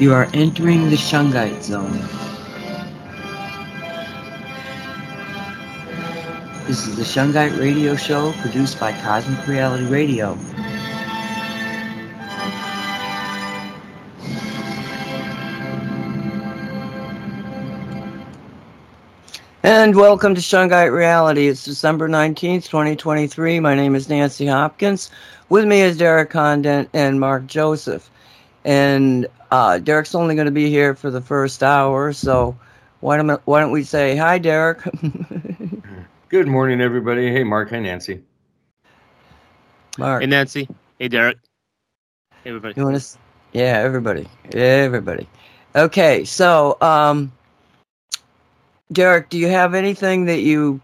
You are entering the Shungite zone. This is the Shungite Radio Show produced by Cosmic Reality Radio. And welcome to Shungite Reality. It's December 19th, 2023. My name is Nancy Hopkins. With me is Derek Condit and Mark Joseph. And uh, Derek's only going to be here for the first hour, so why don't, why don't we say hi, Derek? Good morning, everybody. Hey, Mark. Hey, Nancy. Mark. Hey, Nancy. Hey, Derek. Hey, everybody. You want to? Yeah, everybody. Everybody. Okay, so um, Derek, do you have anything that you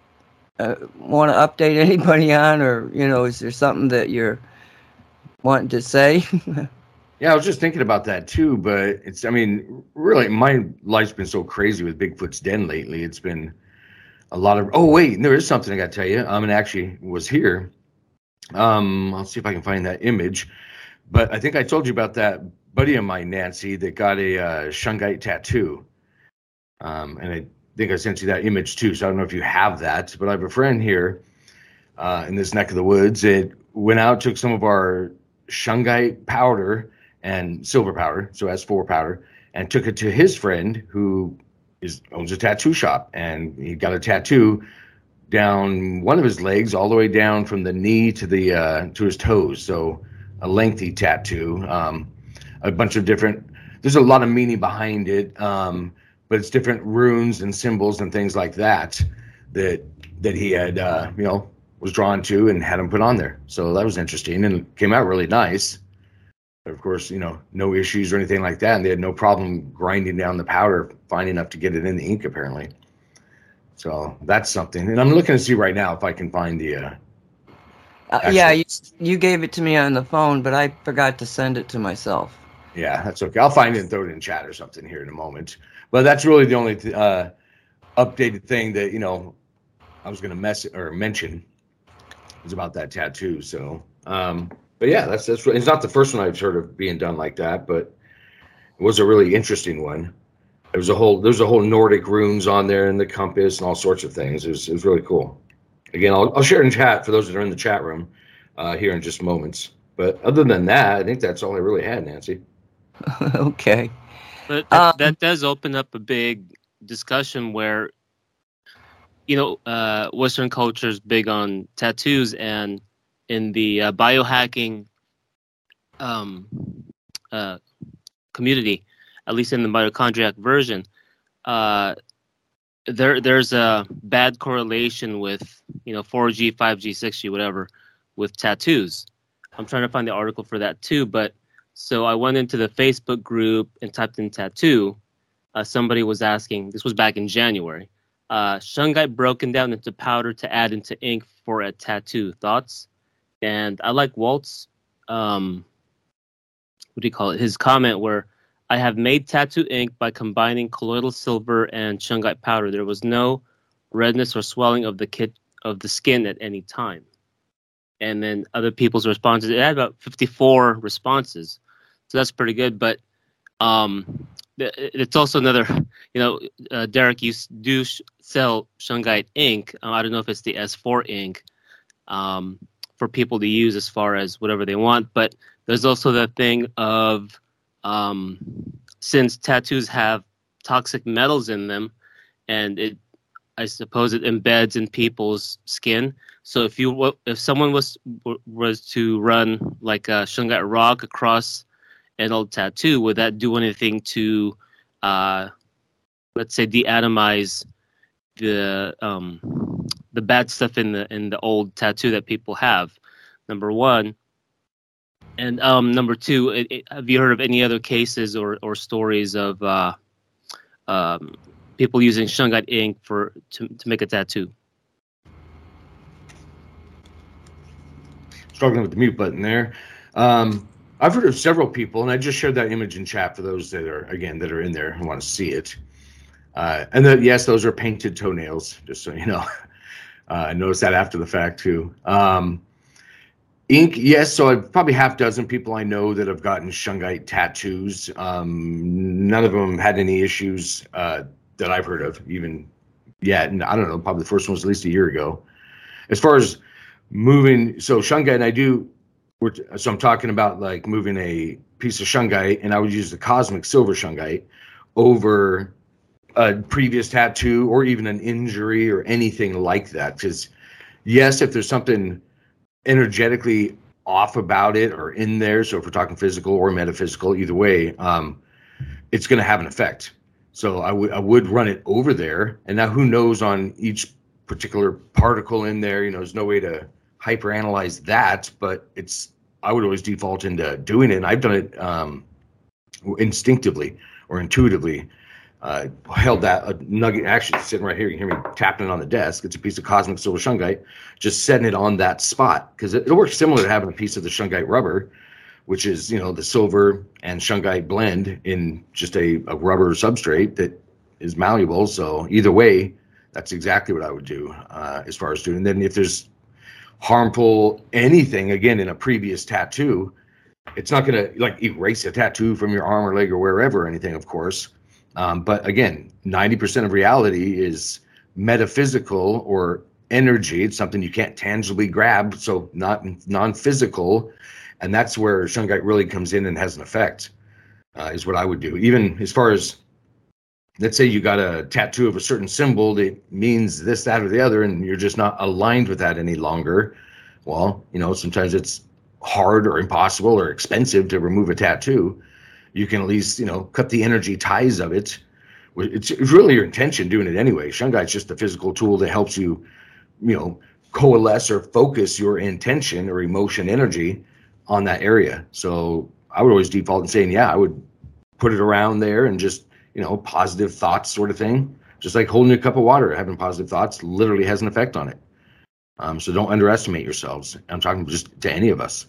uh, want to update anybody on, or you know, is there something that you're wanting to say? yeah, I was just thinking about that too, but it's, I mean, really, my life's been so crazy with Bigfoot's Den lately. It's been a lot of. Oh wait, there is something I got to tell you. I mean, actually, was here. Um, I'll see if I can find that image, but I think I told you about that buddy of mine, Nancy, that got a uh, shungite tattoo. Um, and I think I sent you that image too. So I don't know if you have that, but I have a friend here uh, in this neck of the woods It went out, took some of our shungite powder and silver powder, so S4 powder, and took it to his friend who is owns a tattoo shop, and he got a tattoo down one of his legs, all the way down from the knee to the uh, to his toes. So a lengthy tattoo, um, a bunch of different. There's a lot of meaning behind it. Um, but it's different runes and symbols and things like that that that he had uh, you know was drawn to and had him put on there. So that was interesting and came out really nice. Of course, you know, no issues or anything like that, and they had no problem grinding down the powder fine enough to get it in the ink apparently. So that's something, and I'm looking to see right now if I can find the. Uh, uh, yeah, you, you gave it to me on the phone, but I forgot to send it to myself. Yeah, that's okay. I'll find it and throw it in chat or something here in a moment. But that's really the only th- uh, updated thing that you know I was going to mess or mention is about that tattoo. So, um, but yeah, that's that's it's not the first one I've heard of being done like that, but it was a really interesting one. There was a whole there's a whole Nordic runes on there and the compass and all sorts of things. It was it was really cool. Again, I'll, I'll share in chat for those that are in the chat room uh, here in just moments. But other than that, I think that's all I really had, Nancy. okay. But that, um, that does open up a big discussion where, you know, uh, Western culture is big on tattoos, and in the uh, biohacking um, uh, community, at least in the mitochondriac version, uh, there there's a bad correlation with you know 4G, 5G, 6G, whatever, with tattoos. I'm trying to find the article for that too, but so I went into the Facebook group and typed in tattoo. Uh, somebody was asking, this was back in January, uh, shungite broken down into powder to add into ink for a tattoo. Thoughts? And I like Walt's, um, what do you call it? His comment where I have made tattoo ink by combining colloidal silver and shungite powder. There was no redness or swelling of the kit of the skin at any time. And then other people's responses, it had about 54 responses so that's pretty good. But um, it's also another, you know, uh, Derek, you do sell Shungite ink. Uh, I don't know if it's the S4 ink um, for people to use as far as whatever they want, but there's also the thing of um, since tattoos have toxic metals in them, and it, I suppose, it embeds in people's skin. So if you if someone was was to run like a Shungite rock across an old tattoo, would that do anything to, uh, let's say, deatomize the um, the bad stuff in the in the old tattoo that people have? Number one, and um, number two, it, it, have you heard of any other cases or or stories of uh, um, people using shungite ink for to, to make a tattoo. Struggling with the mute button there. Um, I've heard of several people, and I just shared that image in chat for those that are again that are in there and want to see it. Uh, and the, yes, those are painted toenails, just so you know. Uh, I noticed that after the fact too. Um, ink, yes. So I've probably half dozen people I know that have gotten shungite tattoos. Um, none of them had any issues uh, that I've heard of, even yet. And I don't know, probably the first one was at least a year ago. As far as moving, so shungite, and I do. so I'm talking about like moving a piece of shungite, and I would use the cosmic silver shungite over a previous tattoo or even an injury or anything like that. Because yes, if there's something energetically off about it or in there, so if we're talking physical or metaphysical, either way, um, it's going to have an effect. So I would would run it over there, and now who knows on each particular particle in there? You know, there's no way to hyperanalyze that, but it's I would always default into doing it. And I've done it um, instinctively or intuitively uh, held that a nugget actually sitting right here. You can hear me tapping it on the desk. It's a piece of cosmic silver shungite, just setting it on that spot because it, it, works similar to having a piece of the shungite rubber, which is you know the silver and shungite blend in just a, a rubber substrate that is malleable. So either way, that's exactly what I would do uh, as far as doing. And then if there's harmful anything again in a previous tattoo, it's not going to like erase a tattoo from your arm or leg or wherever or anything, of course um, but again, 90% of reality is metaphysical or energy. It's something you can't tangibly grab, so not non physical. And that's where Shungite really comes in and has an effect, uh, is what I would do. Even as far as, let's say you got a tattoo of a certain symbol that means this, that, or the other, and you're just not aligned with that any longer. Well, you know, sometimes it's hard or impossible or expensive to remove a tattoo you can at least you know cut the energy ties of it. It's, really your intention doing it anyway. Shungite is just a physical tool that helps you, you know, coalesce or focus your intention or emotion energy on that area. So I would always default in saying, yeah, I would put it around there and just, you know, positive thoughts sort of thing. Just like holding a cup of water, having positive thoughts literally has an effect on it. Um, so don't underestimate yourselves. I'm talking just to any of us.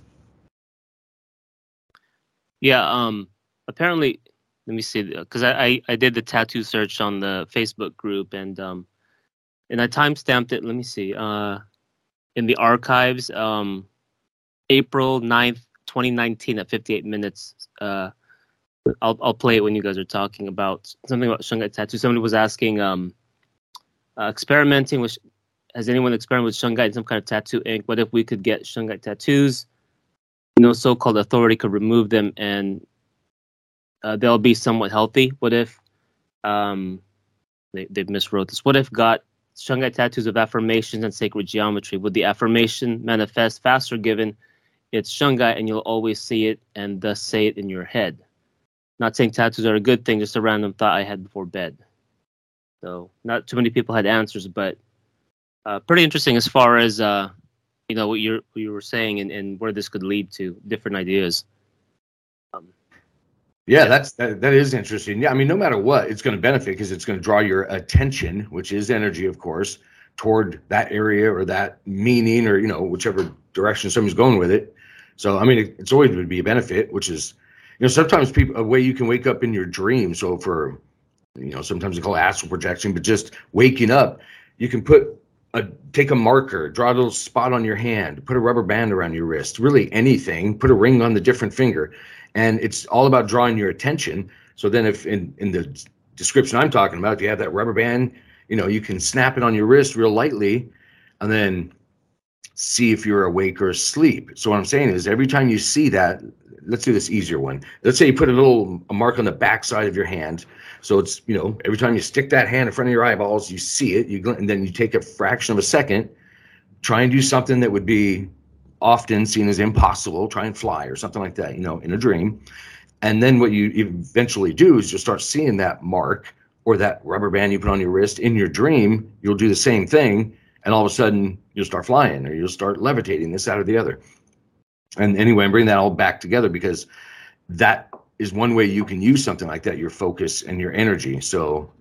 Yeah. Um, apparently, let me see, because I, I, I did the tattoo search on the Facebook group and um and I timestamped it. Let me see. Uh, in the archives, um, April 9th, 2019 at 58 minutes. Uh, I'll I'll play it when you guys are talking about something about shungite tattoo. Somebody was asking, um, uh, experimenting with. Has anyone experimented with shungite some kind of tattoo ink? What if we could get shungite tattoos? No so-called authority could remove them and uh, they'll be somewhat healthy. What if um, they, they've miswrote this? What if got Shungite tattoos of affirmations and sacred geometry? Would the affirmation manifest faster given it's Shungite and you'll always see it and thus say it in your head? Not saying tattoos are a good thing, just a random thought I had before bed. So not too many people had answers, but uh, pretty interesting as far as uh, you know what you you were saying and, and where this could lead to different ideas. Yeah, that's that, that is interesting. Yeah, I mean, no matter what, it's going to benefit because it's going to draw your attention, which is energy, of course, toward that area or that meaning or you know whichever direction somebody's going with it. So I mean, it, it's always going to be a benefit, which is you know sometimes people a way you can wake up in your dream. So for you know sometimes they call it astral projection, but just waking up, you can put a take a marker, draw a little spot on your hand, put a rubber band around your wrist, really anything, put a ring on the different finger and it's all about drawing your attention. So then, if in in the description I'm talking about, you have that rubber band, you know, you can snap it on your wrist real lightly, and then see if you're awake or asleep. So what I'm saying is, every time you see that, let's do this easier one. Let's say you put a little a mark on the back side of your hand. So it's you know every time you stick that hand in front of your eyeballs, you see it. You and then you take a fraction of a second, try and do something that would be often seen as impossible, try and fly or something like that, you know, in a dream. And then what you eventually do is you'll start seeing that mark or that rubber band you put on your wrist in your dream. You'll do the same thing, and all of a sudden you'll start flying or you'll start levitating this, out or the other. And anyway, I'm bringing that all back together because that is one way you can use something like that, your focus and your energy. So,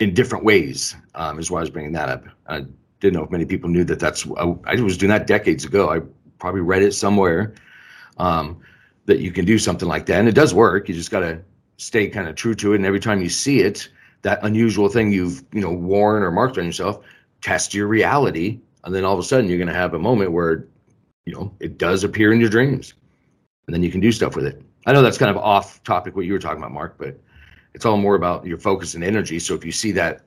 in different ways, um, is why I was bringing that up. I didn't know if many people knew that that's, I, I was doing that decades ago. I probably read it somewhere um, that you can do something like that. And it does work. You just got to stay kind of true to it. And every time you see it, that unusual thing you've, you know, worn or marked on yourself, test your reality. And then all of a sudden you're going to have a moment where, you know, it does appear in your dreams. And then you can do stuff with it. I know that's kind of off topic what you were talking about, Mark, but it's all more about your focus and energy. So if you see that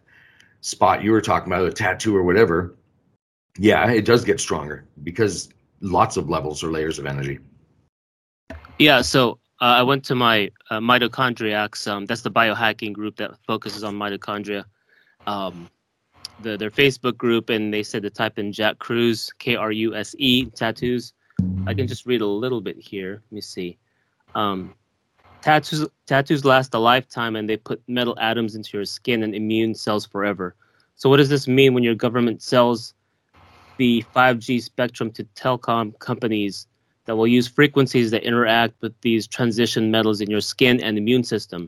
spot you were talking about, a tattoo or whatever, yeah, it does get stronger because lots of levels or layers of energy. Yeah, so uh, I went to my uh, mitochondriacs. Um, that's the biohacking group that focuses on mitochondria. Um, the, their Facebook group, and they said to type in Jack Kruse, K R U S E, tattoos. I can just read a little bit here. Let me see. Um, tattoos tattoos last a lifetime, and they put metal atoms into your skin and immune cells forever. So, what does this mean when your government sells the 5G spectrum to telecom companies that will use frequencies that interact with these transition metals in your skin and immune system?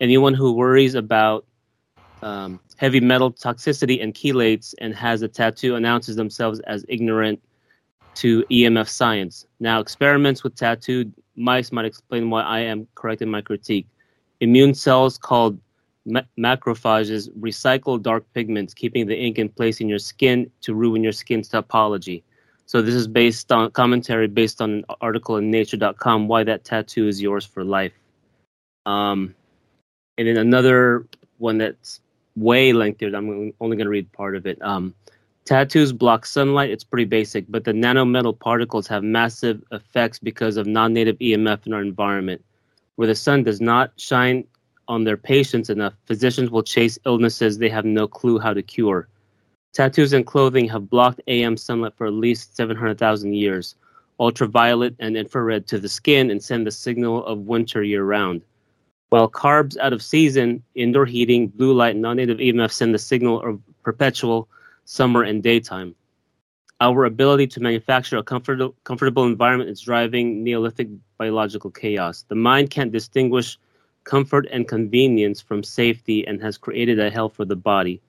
Anyone who worries about um, heavy metal toxicity and chelates and has a tattoo announces themselves as ignorant to EMF science. Now, experiments with tattooed mice might explain why I am correct in my critique. Immune cells called ma- macrophages recycle dark pigments, keeping the ink in place in your skin to ruin your skin's topology. So this is based on commentary based on an article in Nature.com. Why that tattoo is yours for life. Um, and then another one that's way lengthier. I'm only going to read part of it. Um, Tattoos block sunlight. It's pretty basic, but the nanometal particles have massive effects because of non native EMF in our environment. Where the sun does not shine on their patients enough, physicians will chase illnesses they have no clue how to cure. Tattoos and clothing have blocked AM sunlight for at least 700,000 years, ultraviolet and infrared to the skin, and send the signal of winter year round. While carbs out of season, indoor heating, blue light, non native EMF send the signal of perpetual summer, and daytime. Our ability to manufacture a comfortable, comfortable environment is driving Neolithic biological chaos. The mind can't distinguish comfort and convenience from safety and has created a hell for the body.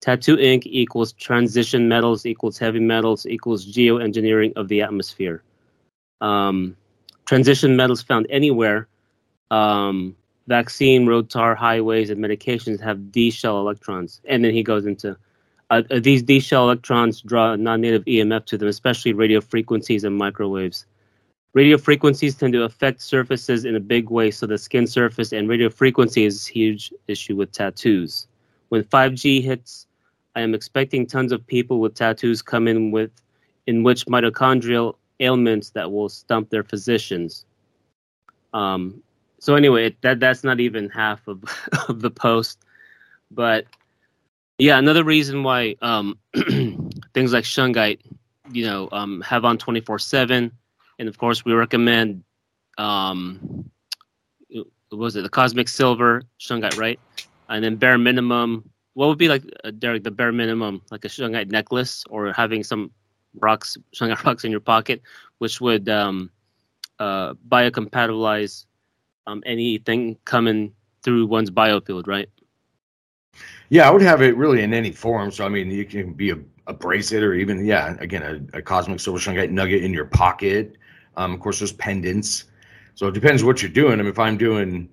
Tattoo ink equals transition metals equals heavy metals equals geoengineering of the atmosphere. Um, transition metals found anywhere. Um, vaccine, road tar, highways, and medications have D shell electrons. And then he goes into uh, uh, these D shell electrons draw non-native EMF to them, especially radio frequencies and microwaves. Radio frequencies tend to affect surfaces in a big way, so the skin surface and radio frequency is a huge issue with tattoos. When 5G hits, I am expecting tons of people with tattoos come in with in which mitochondrial ailments that will stump their physicians. Um, so anyway, that that's not even half of, of the post, but yeah, another reason why um, things like shungite, you know, um, have on twenty four seven, and of course we recommend, um, was it the cosmic silver shungite, right? And then bare minimum. What would be like, uh, Derek, the bare minimum, like a shungite necklace, or having some rocks, shungite rocks in your pocket, which would um, uh, biocompatibilize um, anything coming through one's biofield, right? Yeah, I would have it really in any form. So I mean, you can be a, a bracelet or even yeah, again a, a cosmic silver shungite nugget in your pocket. Um, of course, there's pendants. So it depends what you're doing. I mean, if I'm doing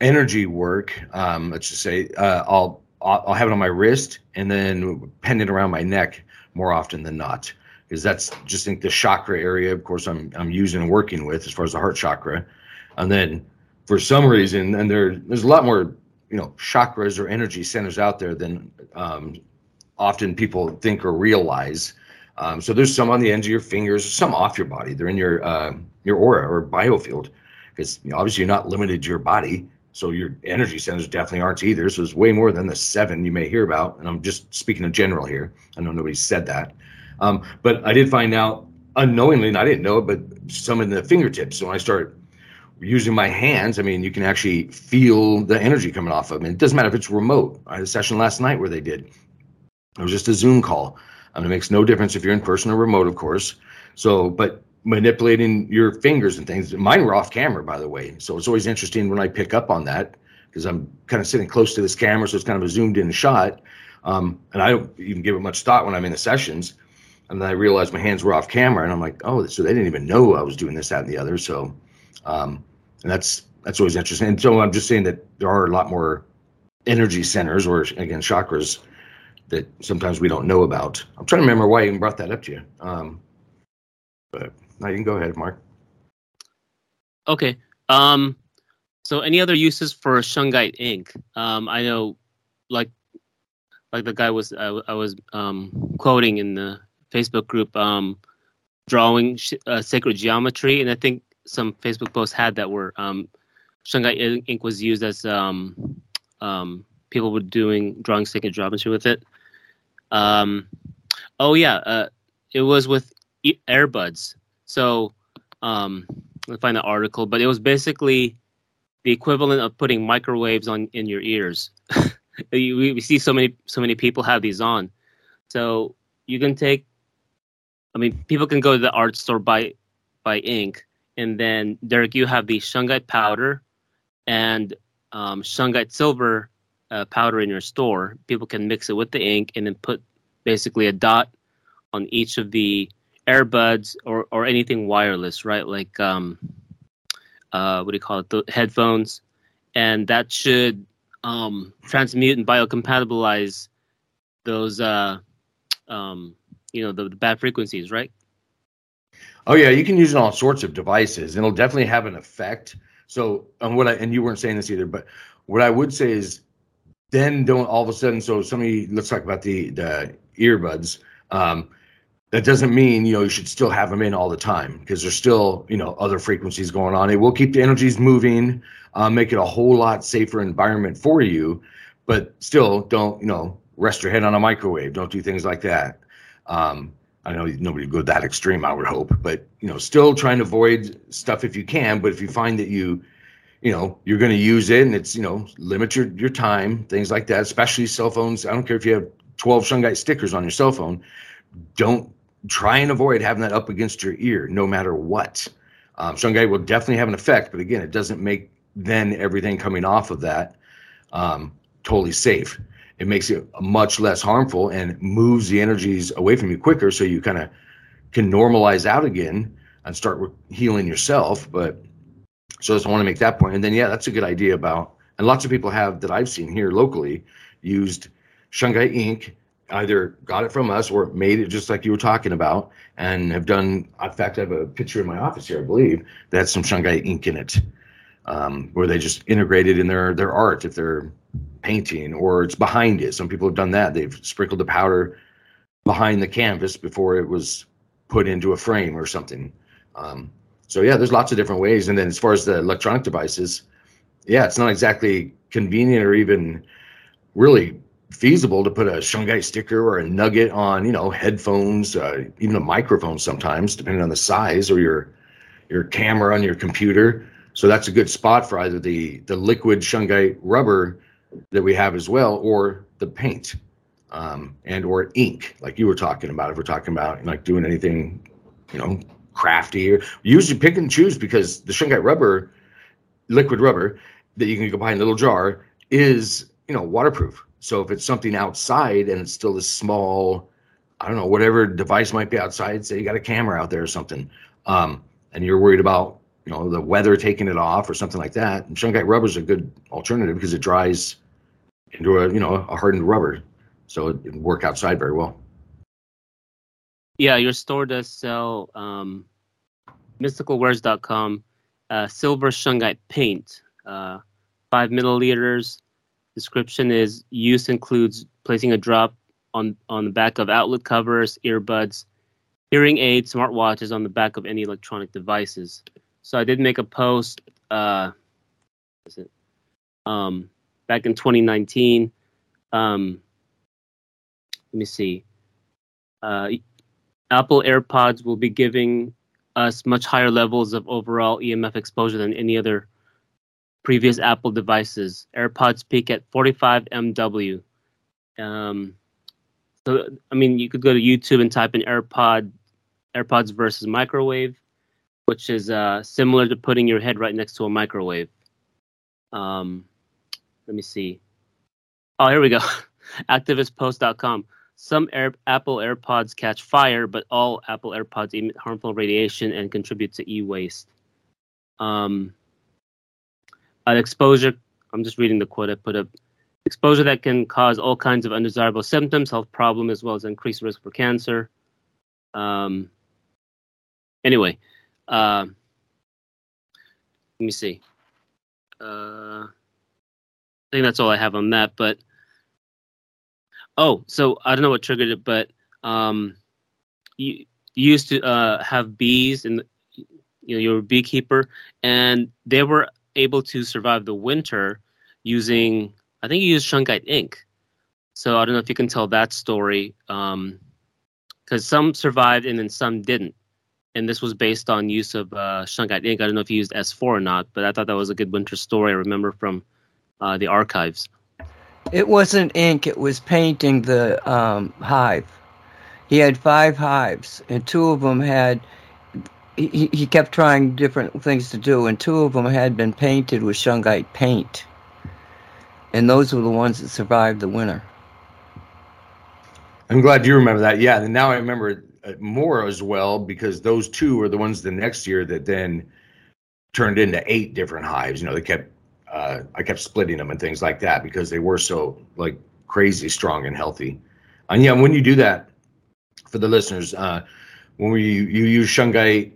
energy work, um, let's just say uh, I'll I'll have it on my wrist and then pendant around my neck more often than not, because that's just think the chakra area. Of course, I'm I'm using and working with as far as the heart chakra, and then for some reason, and there there's a lot more you know chakras or energy centers out there than um, often people think or realize. Um, so there's some on the ends of your fingers, some off your body. They're in your uh, your aura or biofield, because you know, obviously you're not limited to your body. So your energy centers definitely aren't either. So it's way more than the seven you may hear about. And I'm just speaking in general here. I know nobody said that, um, but I did find out unknowingly, and I didn't know it, but some in the fingertips. So when I start using my hands, I mean, you can actually feel the energy coming off of them. It doesn't matter if it's remote. I had a session last night where they did. It was just a Zoom call. It makes no difference if you're in person or remote, of course. So, but manipulating your fingers and things. Mine were off camera, by the way. So it's always interesting when I pick up on that because I'm kind of sitting close to this camera, so it's kind of a zoomed in shot. Um, and I don't even give it much thought when I'm in the sessions. And then I realized my hands were off camera, and I'm like, oh, so they didn't even know I was doing this, that, and the other. So, um, and that's that's always interesting. And so I'm just saying that there are a lot more energy centers, or again, chakras that sometimes we don't know about. I'm trying to remember why I even brought that up to you. Um, but now you can go ahead, Mark. Okay. Um, so any other uses for shungite ink? Um, I know, like, like the guy was I, I was um, quoting in the Facebook group, um, drawing sh- uh, sacred geometry, and I think some Facebook posts had that were um, shungite ink was used as um, um, people were doing drawing sacred geometry with it. Um, oh yeah, uh, it was with earbuds. So um, let me find the article, but it was basically the equivalent of putting microwaves on in your ears. we, we see so many so many people have these on, so you can take. I mean, people can go to the art store buy buy ink, and then Derek, you have the shungite powder and um, shungite silver uh, powder in your store. People can mix it with the ink and then put basically a dot on each of the earbuds or, or anything wireless, right? Like um, uh, what do you call it? The headphones, and that should um, transmute and biocompatibilize those, uh, um, you know, the, the bad frequencies, right? Oh yeah, you can use it on all sorts of devices, it'll definitely have an effect. So, and what I and you weren't saying this either, but what I would say is, then don't all of a sudden. So somebody, let's talk about the the earbuds. Um, that doesn't mean you know you should still have them in all the time because there's still you know other frequencies going on. It will keep the energies moving, uh, make it a whole lot safer environment for you, but still don't you know rest your head on a microwave. Don't do things like that. Um, I know nobody would go that extreme. I would hope, but you know, still trying to avoid stuff if you can. But if you find that you, you know, you're going to use it and it's you know limit your your time, things like that. Especially cell phones. I don't care if you have 12 shungite stickers on your cell phone. Don't try and avoid having that up against your ear no matter what. Um, shungite will definitely have an effect, but again, it doesn't make then everything coming off of that um, totally safe. It makes it much less harmful and moves the energies away from you quicker, so you kind of can normalize out again and start healing yourself. But so I just want to make that point. And then, yeah, that's a good idea about, and lots of people have that I've seen here locally used shungite ink either got it from us or made it just like you were talking about and have done in fact i have a picture in my office here i believe that has some shungite ink in it um, where they just integrated in their their art if they're painting or it's behind it. Some people have done that. They've sprinkled the powder behind the canvas before it was put into a frame or something. Um, so yeah there's lots of different ways. And then as far as the electronic devices yeah it's not exactly convenient or even really feasible to put a shungite sticker or a nugget on you know headphones uh, even a microphone sometimes depending on the size or your your camera on your computer. So that's a good spot for either the the liquid shungite rubber that we have as well or the paint um, and or ink like you were talking about. If we're talking about like doing anything you know crafty. Or usually pick and choose because the shungite rubber liquid rubber that you can go buy in a little jar is you know waterproof. So if it's something outside and it's still a small, I don't know, whatever device might be outside, say you got a camera out there or something, um, and you're worried about you know the weather taking it off or something like that, and rubber is a good alternative because it dries into a you know a hardened rubber, so it can work outside very well. Yeah, your store does sell um, mysticalwares.com uh, silver shungite paint, uh, five milliliters description is use includes placing a drop on on the back of outlet covers, earbuds, hearing aids, smartwatches on the back of any electronic devices. So I did make a post. Uh, is it? Um, back in 2019. Um, let me see. Uh, Apple AirPods will be giving us much higher levels of overall EMF exposure than any other previous Apple devices. AirPods peak at 45 MW. Um, so I mean, you could go to YouTube and type in AirPod AirPods versus microwave, which is uh, similar to putting your head right next to a microwave. Um, let me see. Oh, here we go. Activistpost.com. Some Air, Apple AirPods catch fire, but all Apple AirPods emit harmful radiation and contribute to e-waste. Um, exposure. I'm just reading the quote I put up. Exposure that can cause all kinds of undesirable symptoms, health problem, as well as increased risk for cancer. Um, anyway, uh, let me see. Uh, I think that's all I have on that. But oh, so I don't know what triggered it, but um, you, you used to uh, have bees and you know you're a beekeeper, and they were able to survive the winter using I think you used shungite ink. So I don't know if you can tell that story, because um, some survived and then some didn't. And this was based on use of uh, shungite ink. I don't know if you used S4 or not, but I thought that was a good winter story. I remember from uh, the archives. It wasn't ink; it was painting the um, hive. He had five hives, and two of them had. He, he kept trying different things to do, and two of them had been painted with shungite paint and those were the ones that survived the winter. I'm glad you remember that. Yeah, and now I remember more as well because those two were the ones the next year that then turned into eight different hives. You know, they kept uh, I kept splitting them and things like that because they were so like crazy strong and healthy. And yeah, when you do that, for the listeners, uh, when we you use shungite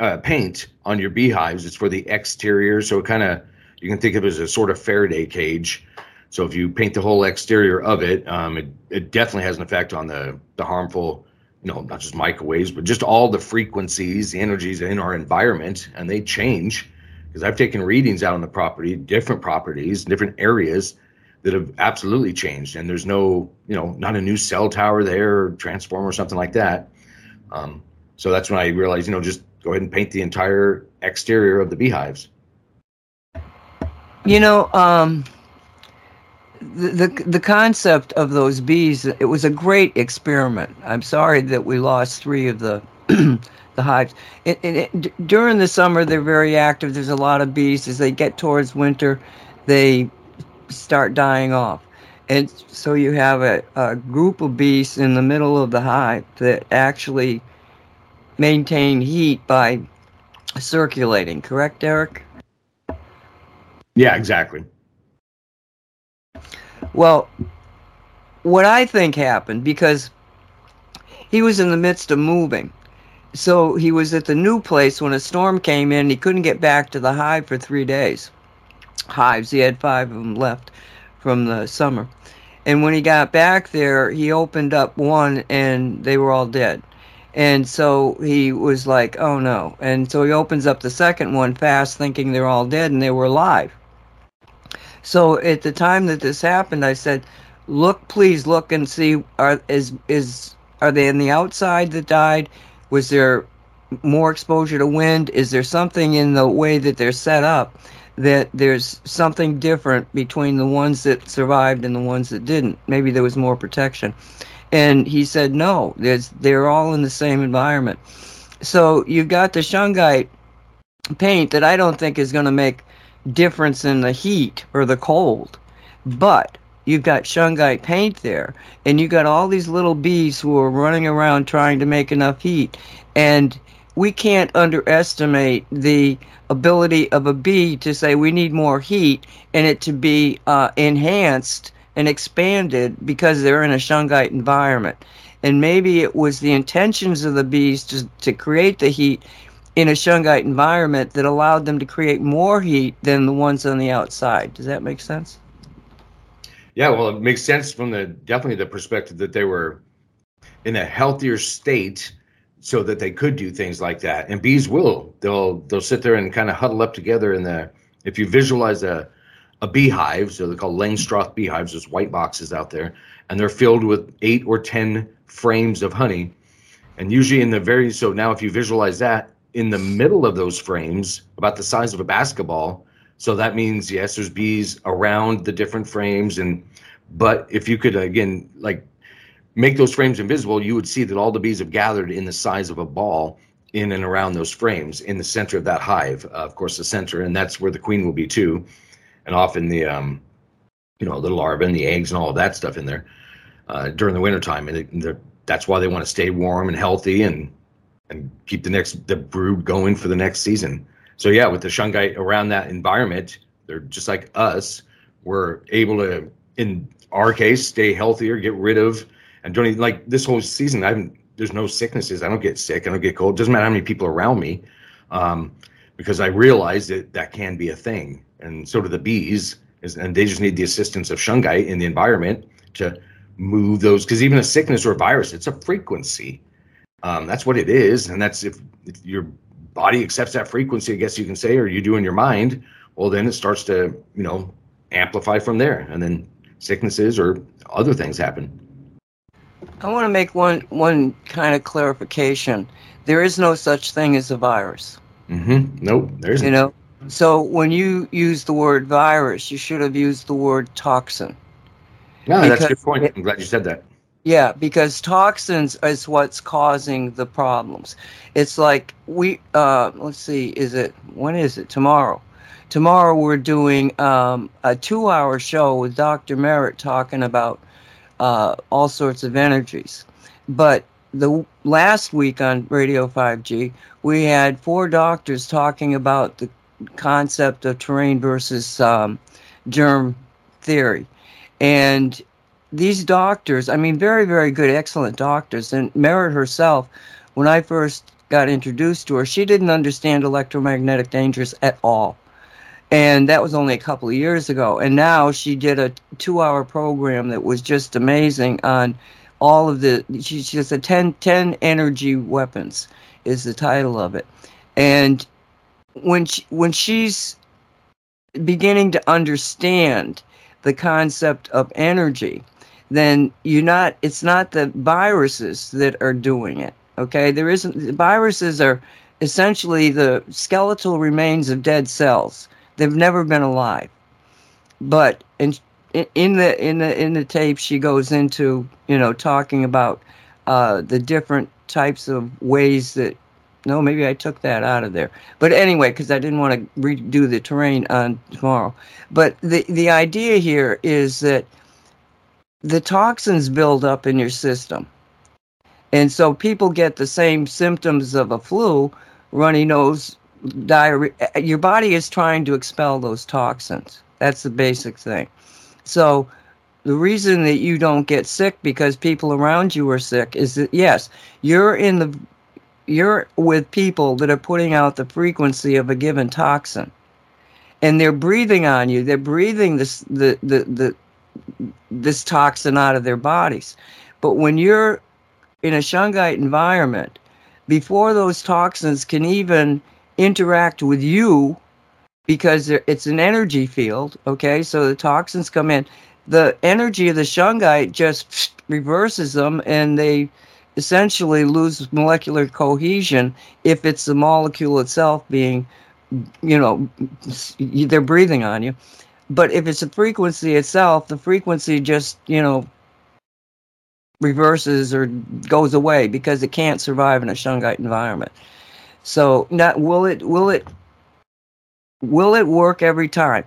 uh, paint on your beehives, it's for the exterior, so it kind of you can think of it as a sort of Faraday cage. So if you paint the whole exterior of it, um, it, it definitely has an effect on the, the harmful, you know, not just microwaves, but just all the frequencies, the energies in our environment, and they change. Because I've taken readings out on the property, different properties, different areas that have absolutely changed. And there's no, you know, not a new cell tower there, or transformer or something like that. Um, so that's when I realized, you know, just go ahead and paint the entire exterior of the beehives. You know, um, the, the the concept of those bees, it was a great experiment. I'm sorry that we lost three of the the hives. It, it, it, during the summer, they're very active. There's a lot of bees. As they get towards winter, they start dying off. And so you have a, a group of bees in the middle of the hive that actually maintain heat by circulating. Correct, Derek? Yeah, exactly. Well, what I think happened because he was in the midst of moving. So he was at the new place when a storm came in. He couldn't get back to the hive for three days. Hives, he had five of them left from the summer. And when he got back there, he opened up one and they were all dead. And so he was like, oh no. And so he opens up the second one fast, thinking they're all dead, and they were alive. So at the time that this happened, I said, "Look, please look and see. Are is is are they in the outside that died? Was there more exposure to wind? Is there something in the way that they're set up that there's something different between the ones that survived and the ones that didn't? Maybe there was more protection." And he said, "No. There's they're all in the same environment." So you've got the shungite paint that I don't think is going to make difference in the heat or the cold. But you've got shungite paint there, and you've got all these little bees who are running around trying to make enough heat. And we can't underestimate the ability of a bee to say we need more heat and it to be uh, enhanced and expanded because they're in a shungite environment. And maybe it was the intentions of the bees to, to create the heat in a shungite environment that allowed them to create more heat than the ones on the outside. Does that make sense? Yeah, well, it makes sense from the definitely the perspective that they were in a healthier state so that they could do things like that. And bees will. They'll they'll sit there and kind of huddle up together in the if you visualize a a beehive, so they're called Langstroth beehives, there's white boxes out there, and they're filled with eight or ten frames of honey. And usually in the very so now if you visualize that, in the middle of those frames, about the size of a basketball. So that means yes, there's bees around the different frames, and but if you could again like make those frames invisible, you would see that all the bees have gathered in the size of a ball, in and around those frames in the center of that hive. Uh, of course, the center, and that's where the queen will be too, and often the um, you know the larva and the eggs and all of that stuff in there uh, during the wintertime, and it, that's why they want to stay warm and healthy and and keep the next the brood going for the next season. So yeah, with the shungite around that environment, they're just like us. We're able to, in our case, stay healthier, get rid of, and don't even like this whole season. I haven't. There's no sicknesses. I don't get sick. I don't get cold. Doesn't matter how many people around me, um, because I realize that that can be a thing, and so do the bees. And they just need the assistance of shungite in the environment to move those. Because even a sickness or a virus, it's a frequency. Um, that's what it is, and that's if, if your body accepts that frequency, I guess you can say, or you do in your mind. Well, then it starts to you know amplify from there, and then sicknesses or other things happen. I want to make one one kind of clarification. There is no such thing as a virus. Mm-hmm. Nope, there's you know. So when you use the word virus, you should have used the word toxin. No, that's a good point. It, I'm glad you said that. Yeah, because toxins is what's causing the problems. It's like we uh, let's see, is it when is it tomorrow? Tomorrow we're doing um, a two-hour show with Dr. Merritt talking about uh, all sorts of energies. But the last week on Radio 5G, we had four doctors talking about the concept of terrain versus um, germ theory. And these doctors, I mean, very, very good, excellent doctors. And Merritt herself, when I first got introduced to her, she didn't understand electromagnetic dangers at all. And that was only a couple of years ago. And now she did a two hour program that was just amazing on all of the, she, she a 10, 10 energy weapons is the title of it. And when she, when she's beginning to understand the concept of energy, then you're not it's not the viruses that are doing it okay there isn't The viruses are essentially the skeletal remains of dead cells they've never been alive. But in in the in the in the tape she goes into you know talking about uh, the different types of ways that no maybe i took that out of there. But anyway because i didn't want to redo the terrain on tomorrow. But the the idea here is that the toxins build up in your system. And so people get the same symptoms of a flu, runny nose, diarrhea. Eh, your body is trying to expel those toxins. That's the basic thing. So the reason that you don't get sick because people around you are sick is that yes, you're in the you're with people that are putting out the frequency of a given toxin. And they're breathing on you. They're breathing this the the the this toxin out of their bodies. But when you're in a shungite environment, before those toxins can even interact with you, because it's an energy field, okay? So the toxins come in. The energy of the shungite just reverses them and they essentially lose molecular cohesion if it's the molecule itself being, you know, they're breathing on you. But if it's a frequency itself, the frequency just, you know, reverses or goes away because it can't survive in a shungite environment. So, not will it will it will it work every time?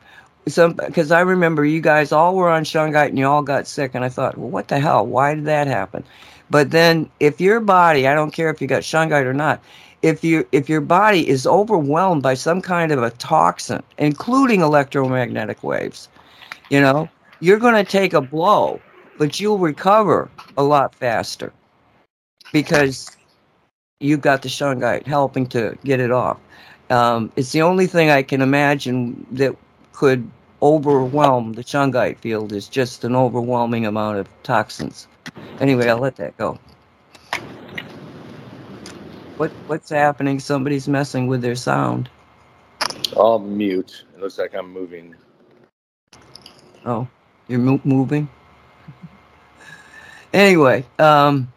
Some because I remember you guys all were on shungite and you all got sick, and I thought, well, what the hell? Why did that happen? But then, if your body, I don't care if you got shungite or not, if you if your body is overwhelmed by some kind of a toxin, including electromagnetic waves, you know, you're going to take a blow, but you'll recover a lot faster because you've got the shungite helping to get it off. Um, it's the only thing I can imagine that could overwhelm the shungite field is just an overwhelming amount of toxins. Anyway, I'll let that go. What what's happening? Somebody's messing with their sound. I'll mute. It looks like I'm moving. Oh, you're mo- moving. anyway, um,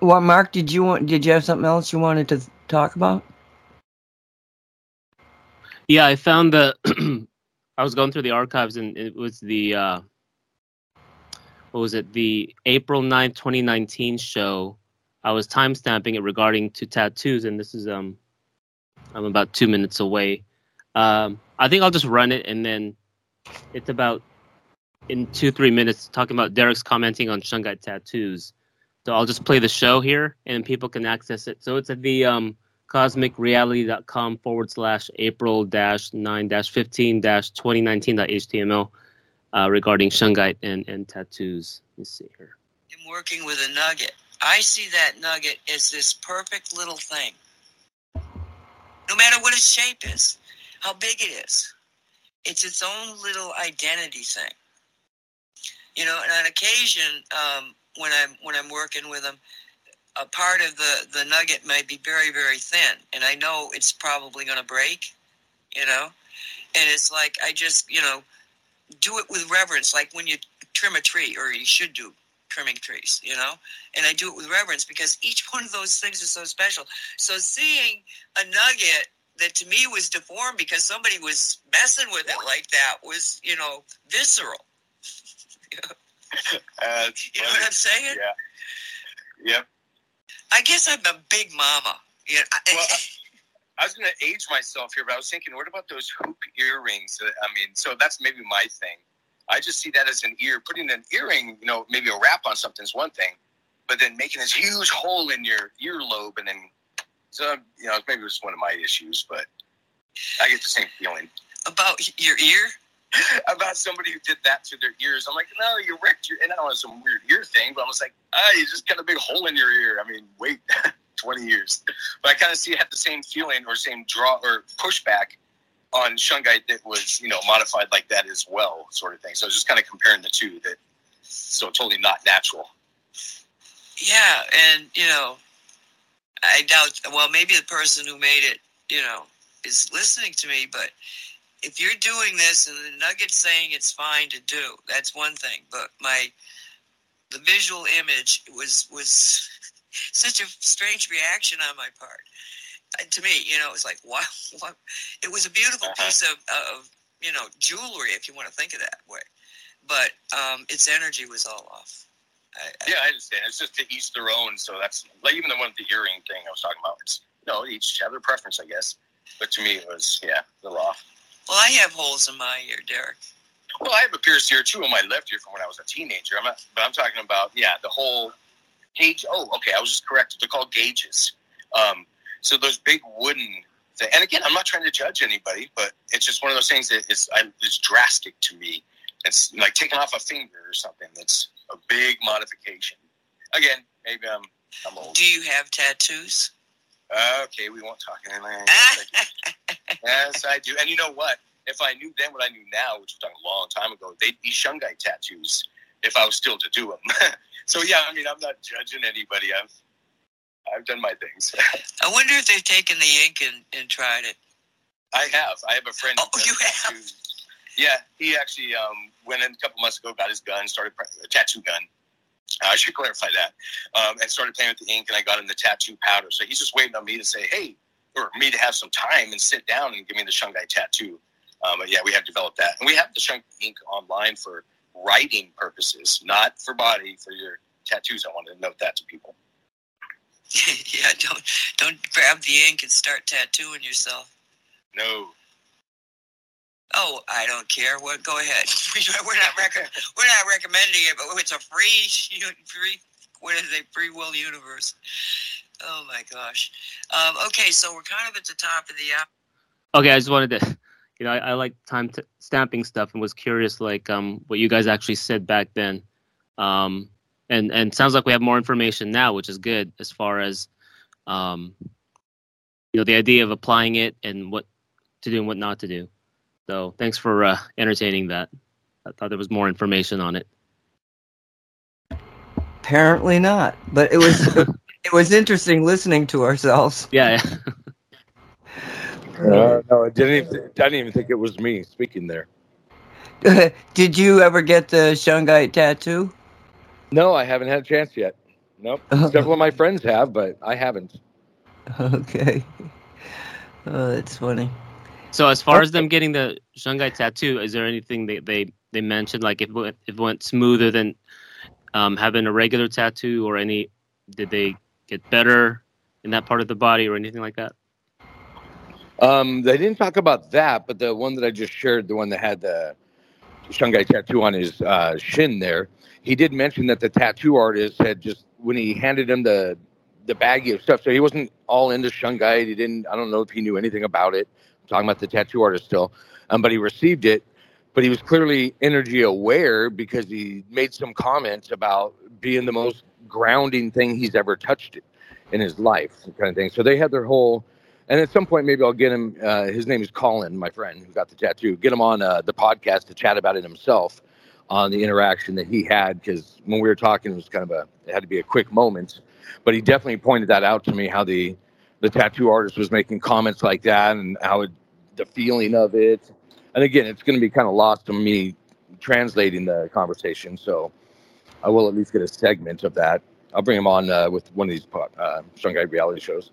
what Mark? Did you want? Did you have something else you wanted to talk about? Yeah, I found the. I was going through the archives, and it was the. Uh, what was it? The April 9th, 2019 show I was time stamping it regarding to tattoos, and this is um, I'm about two minutes away. Um, I think I'll just run it, and then it's about in two three minutes talking about Derek's commenting on Shungite tattoos. So I'll just play the show here, and people can access it. So it's at the um, cosmicreality.com forward slash April dash nine dash fifteen dash uh, regarding Shungite and, and tattoos. Let's see here. I'm working with a nugget. I see that nugget as this perfect little thing. No matter what its shape is, how big it is, it's its own little identity thing. You know, and on occasion, um, when I'm when I'm working with them, a part of the the nugget might be very very thin, and I know it's probably going to break. You know, and it's like I just you know do it with reverence, like when you trim a tree, or you should do trimming trees, you know? And I do it with reverence because each one of those things is so special. So seeing a nugget that to me was deformed because somebody was messing with it like that was, you know, visceral. Uh, You know what I'm saying? yeah. Yep. I guess I'm a big mama. You know, I, Well, I was going to age myself here, but I was thinking, what about those hoop earrings? Uh, I mean, so that's maybe my thing. I just see that as an ear. Putting an earring, you know, maybe a wrap on something is one thing, but then making this huge hole in your earlobe and then, so you know, maybe it was one of my issues, but I get the same feeling about your ear? about somebody who did that to their ears. I'm like, no, you wrecked your, and I know, some weird ear thing, but I was like, ah, you just got a big hole in your ear. I mean, wait 20 years. But I kind of see had the same feeling or same draw or pushback on Shungite that was, you know, modified like that as well, sort of thing. So I was just kind of comparing the two that, so totally not natural. Yeah, and you know, I doubt. Well, maybe the person who made it, you know, is listening to me. But if you're doing this and the Nugget's saying it's fine to do, that's one thing. But my the visual image was was such a strange reaction on my part. Uh, to me, you know, it was like, wow, what? It was a beautiful Uh-huh. piece of, of, you know, jewelry, if you want to think of that way. But um, its energy was all off. I, I, Yeah, I understand. It's just to each their own. So that's like even the one with the earring thing I was talking about. It's, you know, each have their preference, I guess. But to me, it was, yeah, a little off. Well, I have holes in my ear, Derek. Well, I have a pierced ear too on my left ear from when I was a teenager. I'm not, but I'm talking about yeah, the whole gauge. Oh, okay, I was just correct. They're called gauges. Um, so those big wooden. Thing, and again, I'm not trying to judge anybody, but it's just one of those things that is I, is drastic to me. It's like taking off a finger or something. That's a big modification. Again, maybe I'm I'm old. Do you have tattoos? Okay, we won't talk anymore. yes, I do. And you know what? If I knew then what I knew now, which was done a long time ago, they'd be Shungite tattoos if I was still to do them. so yeah, I mean, I'm not judging anybody. I've I've done my things. I wonder if they've taken the ink and, and tried it. I have. I have a friend. Oh, you have? tattoos. Yeah, he actually um, went in a couple months ago, got his gun, started a tattoo gun. I should clarify that. Um, and started playing with the ink, and I got him the tattoo powder. So he's just waiting on me to say, hey, or me to have some time and sit down and give me the Shungite tattoo. Um, but yeah, we have developed that, and we have the Shungite ink online for writing purposes, not for body, for your tattoos. I wanted to note that to people. yeah, don't don't grab the ink and start tattooing yourself. No, Oh, I don't care. What? Go ahead. we're not rec- we're not recommending it, but it's a free free what is it? Free will universe. Oh my gosh. Um, okay, so we're kind of at the top of the app. Okay, I just wanted to, you know, I, I like time t- stamping stuff and was curious, like, um, what you guys actually said back then. Um, and and sounds like we have more information now, which is good as far as, um, you know, the idea of applying it and what to do and what not to do. So thanks for uh, entertaining that. I thought there was more information on it. Apparently not, but it was it was interesting listening to ourselves. Yeah, Uh, no, I didn't. Even, I didn't even think it was me speaking there. Did you ever get the Shungite tattoo? No, I haven't had a chance yet. Nope. Several of my friends have, but I haven't. Okay. Oh, that's funny. So as far as them getting the Shungite tattoo, is there anything they they, they mentioned like if it went, if it went smoother than um, having a regular tattoo or any did they get better in that part of the body or anything like that? Um, they didn't talk about that, but the one that I just shared, the one that had the Shungite tattoo on his uh, shin there, he did mention that the tattoo artist had just when he handed him the the baggie of stuff. So he wasn't all into Shungite. He didn't. I don't know if he knew anything about it. I'm talking about the tattoo artist still, um, but he received it. But he was clearly energy aware because he made some comments about being the most grounding thing he's ever touched in his life, kind of thing. So they had their whole. And at some point, maybe I'll get him. Uh, his name is Colin, my friend who got the tattoo. Get him on uh, the podcast to chat about it himself on the interaction that he had because when we were talking, it was kind of a it had to be a quick moment. But he definitely pointed that out to me how the the tattoo artist was making comments like that and how it, the feeling of it. And again, it's going to be kind of lost to me translating the conversation. So I will at least get a segment of that. I'll bring him on uh, with one of these uh, Shungite reality shows.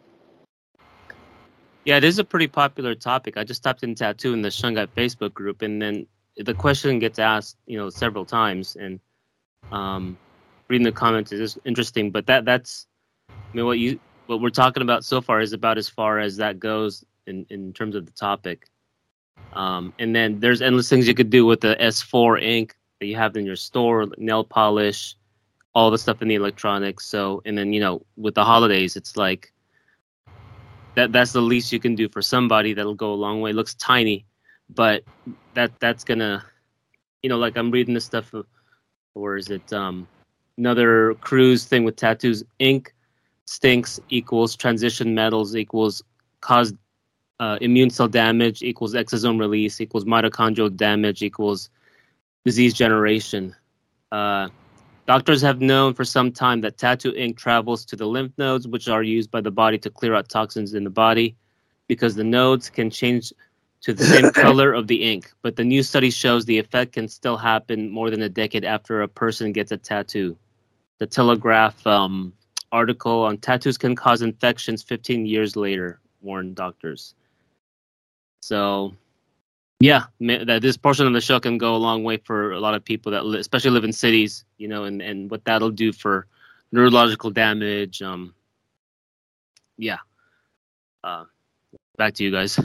Yeah, it is a pretty popular topic. I just typed in tattoo in the Shungite Facebook group, and then the question gets asked, you know, several times, and um, reading the comments is interesting. But that that's, I mean, what you what we're talking about so far is about as far as that goes in in terms of the topic. Um, and then there's endless things you could do with the S4 ink that you have in your store, nail polish, all the stuff in the electronics. So, and then you know, with the holidays, it's like that that's the least you can do for somebody that'll go a long way. It looks tiny, but that that's gonna, you know, like I'm reading this stuff, or is it um, another cruise thing with tattoos? Ink stinks equals transition metals equals cause uh, immune cell damage equals exosome release equals mitochondrial damage equals disease generation. Uh, doctors have known for some time that tattoo ink travels to the lymph nodes, which are used by the body to clear out toxins in the body, because the nodes can change to the same color of the ink. But the new study shows the effect can still happen more than a decade after a person gets a tattoo. The Telegraph um, article on tattoos can cause infections 15 years later, warn doctors. So, yeah, that this portion of the show can go a long way for a lot of people that, li- especially live in cities, you know, and, and what that'll do for neurological damage. Um, yeah. Uh, back to you guys.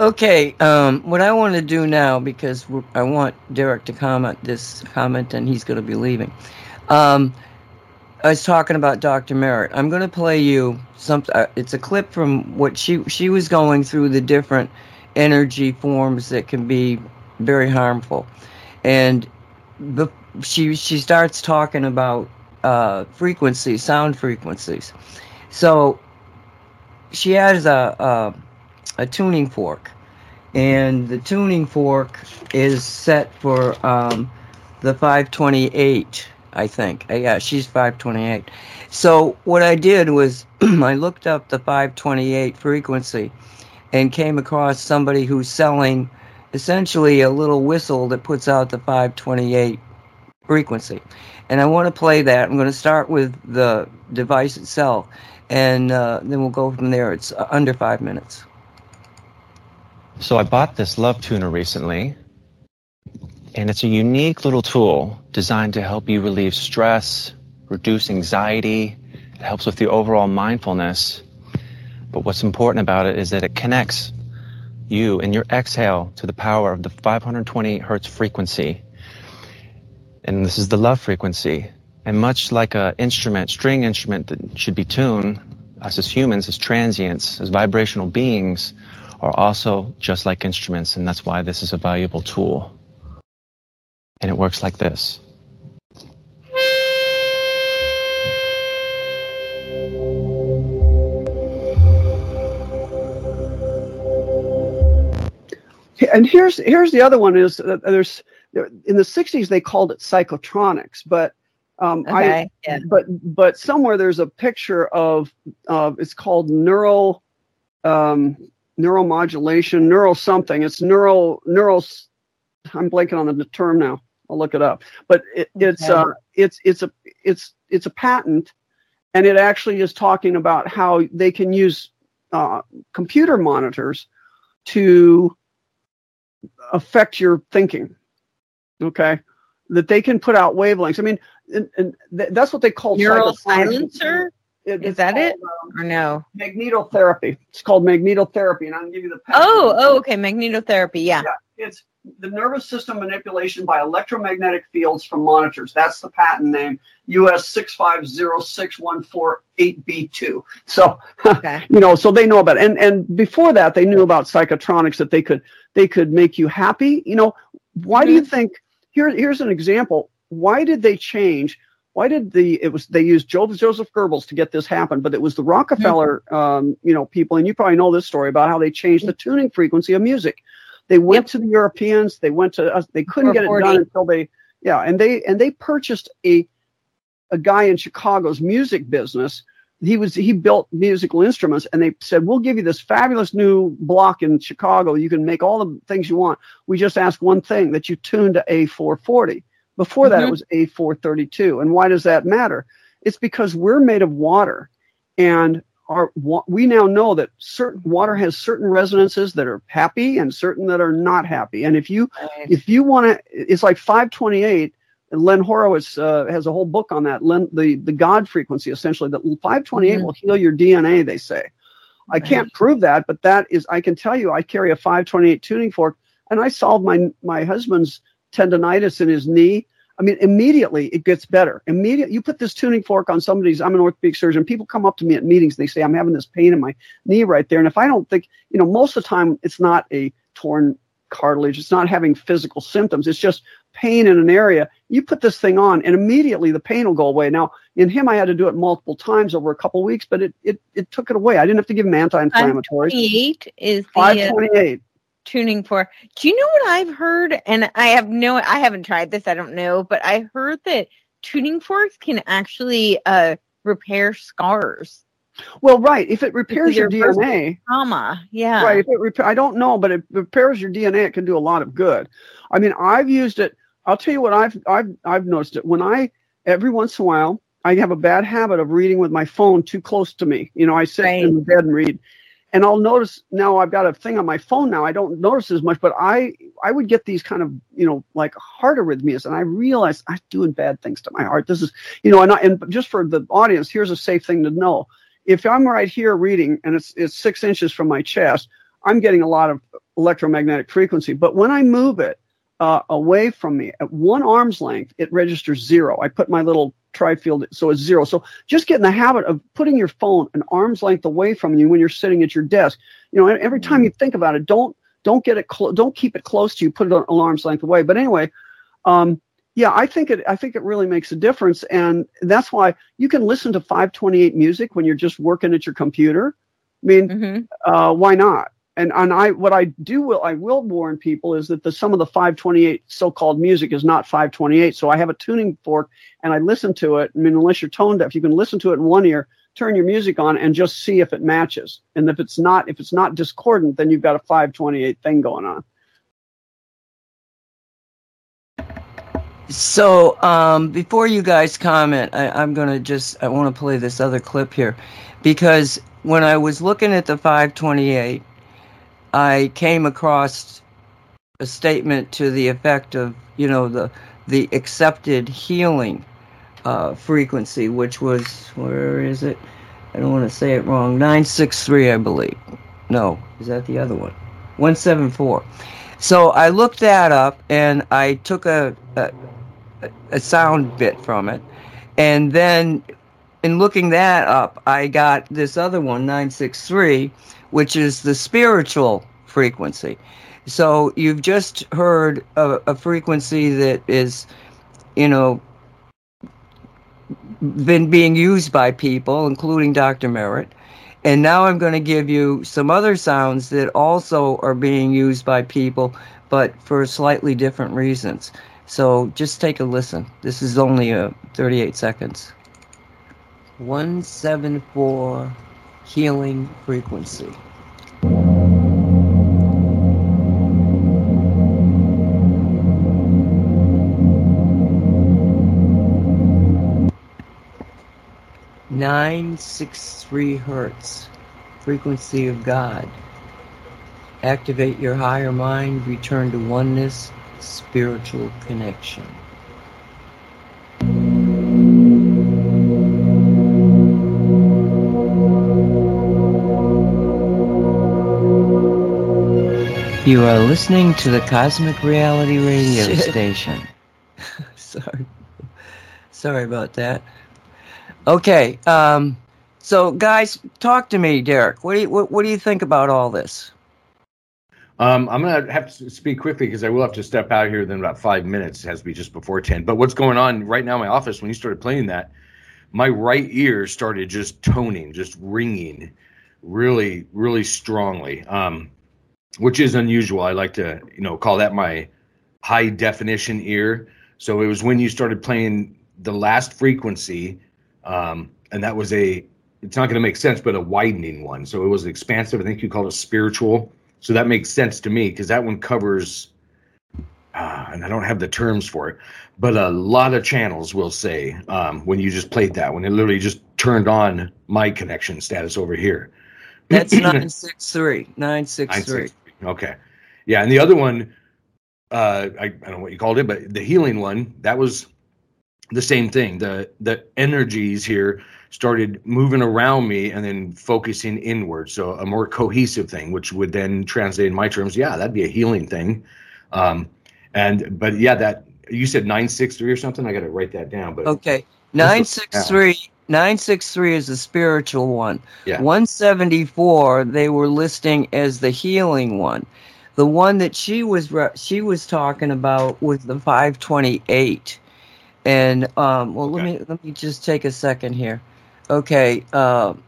Okay, um, what I want to do now, because I want Derek to comment this comment, and he's going to be leaving. Um, I was talking about Dr. Merritt. I'm going to play you some. Uh, it's a clip from what she she was going through the different energy forms that can be very harmful, and the, she she starts talking about uh, frequencies, sound frequencies. So she has a, a a tuning fork, and the tuning fork is set for um, the 528, I think. Uh, yeah, she's 528. So what I did was I looked up the 528 frequency and came across somebody who's selling essentially a little whistle that puts out the 528 frequency. And I want to play that. I'm going to start with the device itself, and uh, then we'll go from there. It's uh, under five minutes. So I bought this Love Tuner recently, and it's a unique little tool designed to help you relieve stress, reduce anxiety. It helps with the overall mindfulness. But what's important about it is that it connects you and your exhale to the power of the 520 hertz frequency. And this is the love frequency. And much like an instrument, string instrument that should be tuned, us as humans, as transients, as vibrational beings, are also just like instruments, and that's why this is a valuable tool. And it works like this. And here's here's the other one is that there's in the 60s they called it psychotronics, but um, Okay, I yeah. but but somewhere there's a picture of uh, it's called neural um, neuromodulation, neural something. It's neural neural. s- I'm blanking on the term now. I'll look it up. But it, it's Okay. uh, it's it's a it's it's a patent, and it actually is talking about how they can use uh, computer monitors to affect your thinking. Okay. that they can put out wavelengths. I mean, and, and th- that's what they call Neural silencer? It- Is that it? um, Or no? magnetotherapy. It's called magnetotherapy, and I'll give you the. patent. Oh, oh, okay. Magnetotherapy. Yeah. It's the nervous system manipulation by electromagnetic fields from monitors. That's the patent name, US 6506148B2. So, Okay. you know, so they know about it. And and before that, they knew about psychotronics that they could they could make you happy. You know, why do you think? Here, here's an example. Why did they change? Why did the it was they used Jo- Joseph Goebbels to get this happen, but it was the Rockefeller, um, you know, people, and you probably know this story about how they changed the tuning frequency of music. They went Yep. to the Europeans. They went to us. They couldn't get it done until they, yeah, and they and they purchased a a guy in Chicago's music business. He was he built musical instruments, and they said, "We'll give you this fabulous new block in Chicago. You can make all the things you want. We just ask one thing that you tune to A440." Before that, it Mhm. was A432. And why does that matter? It's because we're made of water, and wa- we now know that certain water has certain resonances that are happy and certain that are not happy. And if you if you want to, it's like 528. And Len Horowitz uh, has a whole book on that. Len, the the God frequency, essentially, that 528 Mhm. will heal your DNA. They say. I Right. can't prove that, but that is. I can tell you, I carry a 528 tuning fork, and I solved my my husband's tendonitis in his knee. I mean, immediately it gets better. Immediate, you put this tuning fork on somebody's. I'm an orthopedic surgeon. People come up to me at meetings. They say, "I'm having this pain in my knee right there," and if I don't think, you know, most of the time it's not a torn cartilage. It's not having physical symptoms. It's just pain in an area. You put this thing on, and immediately the pain will go away. Now, in him, I had to do it multiple times over a couple weeks, but it it it took it away. I didn't have to give him anti-inflammatories. 28 is the uh, 528. Tuning for. Do you know what I've heard? And I have no, I haven't tried this. I don't know, but I heard that tuning forks can actually uh, repair scars, Well, right. If it repairs your your DNA, trauma. Yeah. right. If it repa- I don't know, but it repairs your DNA. It can do a lot of good. I mean, I've used it. I'll tell you what I've I've I've noticed it when I every once in a while I have a bad habit of reading with my phone too close to me. You know, I sit Right. in bed and read, and I'll notice now I've got a thing on my phone now. I don't notice as much, but I I would get these kind of you know like heart arrhythmias, and I realized I'm doing bad things to my heart. This is you know, and I, and just for the audience, here's a safe thing to know. If I'm right here reading and it's it's six inches from my chest, I'm getting a lot of electromagnetic frequency. But when I move it uh, away from me at one arm's length, it registers zero. I put my little tri-field, so it's zero. So just get in the habit of putting your phone an arm's length away from you when you're sitting at your desk. You know, every time you think about it, don't don't get it clo- don't keep it close to you. Put it an arm's length away. But anyway, um, yeah, I think it I think it really makes a difference, and that's why you can listen to 528 music when you're just working at your computer. I mean, hmm uh, why not? And and I what I do will I will warn people is that the some of the 528 so-called music is not 528. So I have a tuning fork and I listen to it. I mean, unless you're tone deaf, you can listen to it in one ear, turn your music on, and just see if it matches. And if it's not if it's not discordant, then you've got a 528 thing going on. So, um, before you guys comment, I, I'm gonna just I want to play this other clip here, because when I was looking at the 528, I came across a statement to the effect of you know the the accepted healing uh, frequency, which was where is it? I don't want to say it wrong. 963, I believe. No, is that the other one? 174. So I looked that up and I took a, a a sound bit from it. And then in looking that up, I got this other one, 963, which is the spiritual frequency. So you've just heard a, a frequency that is, you know, been being used by people, including Dr. Merritt. And now I'm going to give you some other sounds that also are being used by people, but for slightly different reasons. So just take a listen. This is only uh, 38 seconds. 174 healing frequency. Nine six three hertz, frequency of God. Activate your higher mind, return to oneness, spiritual connection. You are listening to the Cosmic Reality Radio Shit. Station. Sorry. Sorry about that. Okay. Um, so, guys, talk to me, Derek. What do you what, what do you think about all this? Um, I'm gonna have to speak quickly because I will have to step out here in about five minutes. It has to be just before ten. But what's going on right now in my office? When you started playing that, my right ear started just toning, just ringing, really, really strongly, um, which is unusual. I like to, you know, call that my high definition ear. So it was when you started playing the last frequency, um, and that was a. It's not going to make sense, but a widening one. So it was expansive. I think you called it spiritual. So that makes sense to me because that one covers, uh, and I don't have the terms for it, but a lot of channels will say um, when you just played that one, it literally just turned on my connection status over here. That's 963. 963. 963. Okay. Yeah. And the other one, uh, I, I don't know what you called it, but the healing one, that was the same thing. The the energies here started moving around me and then focusing inward. So a more cohesive thing, which would then translate in my terms, yeah, that'd be a healing thing. Um, and but yeah, that you said nine six three or something. I got to write that down. But Okay. 963 963 is the spiritual one. Yeah. 174 they were listing as the healing one. The one that she was re- she was talking about was the 528. And um well let me let me just take a second here. Okay. Um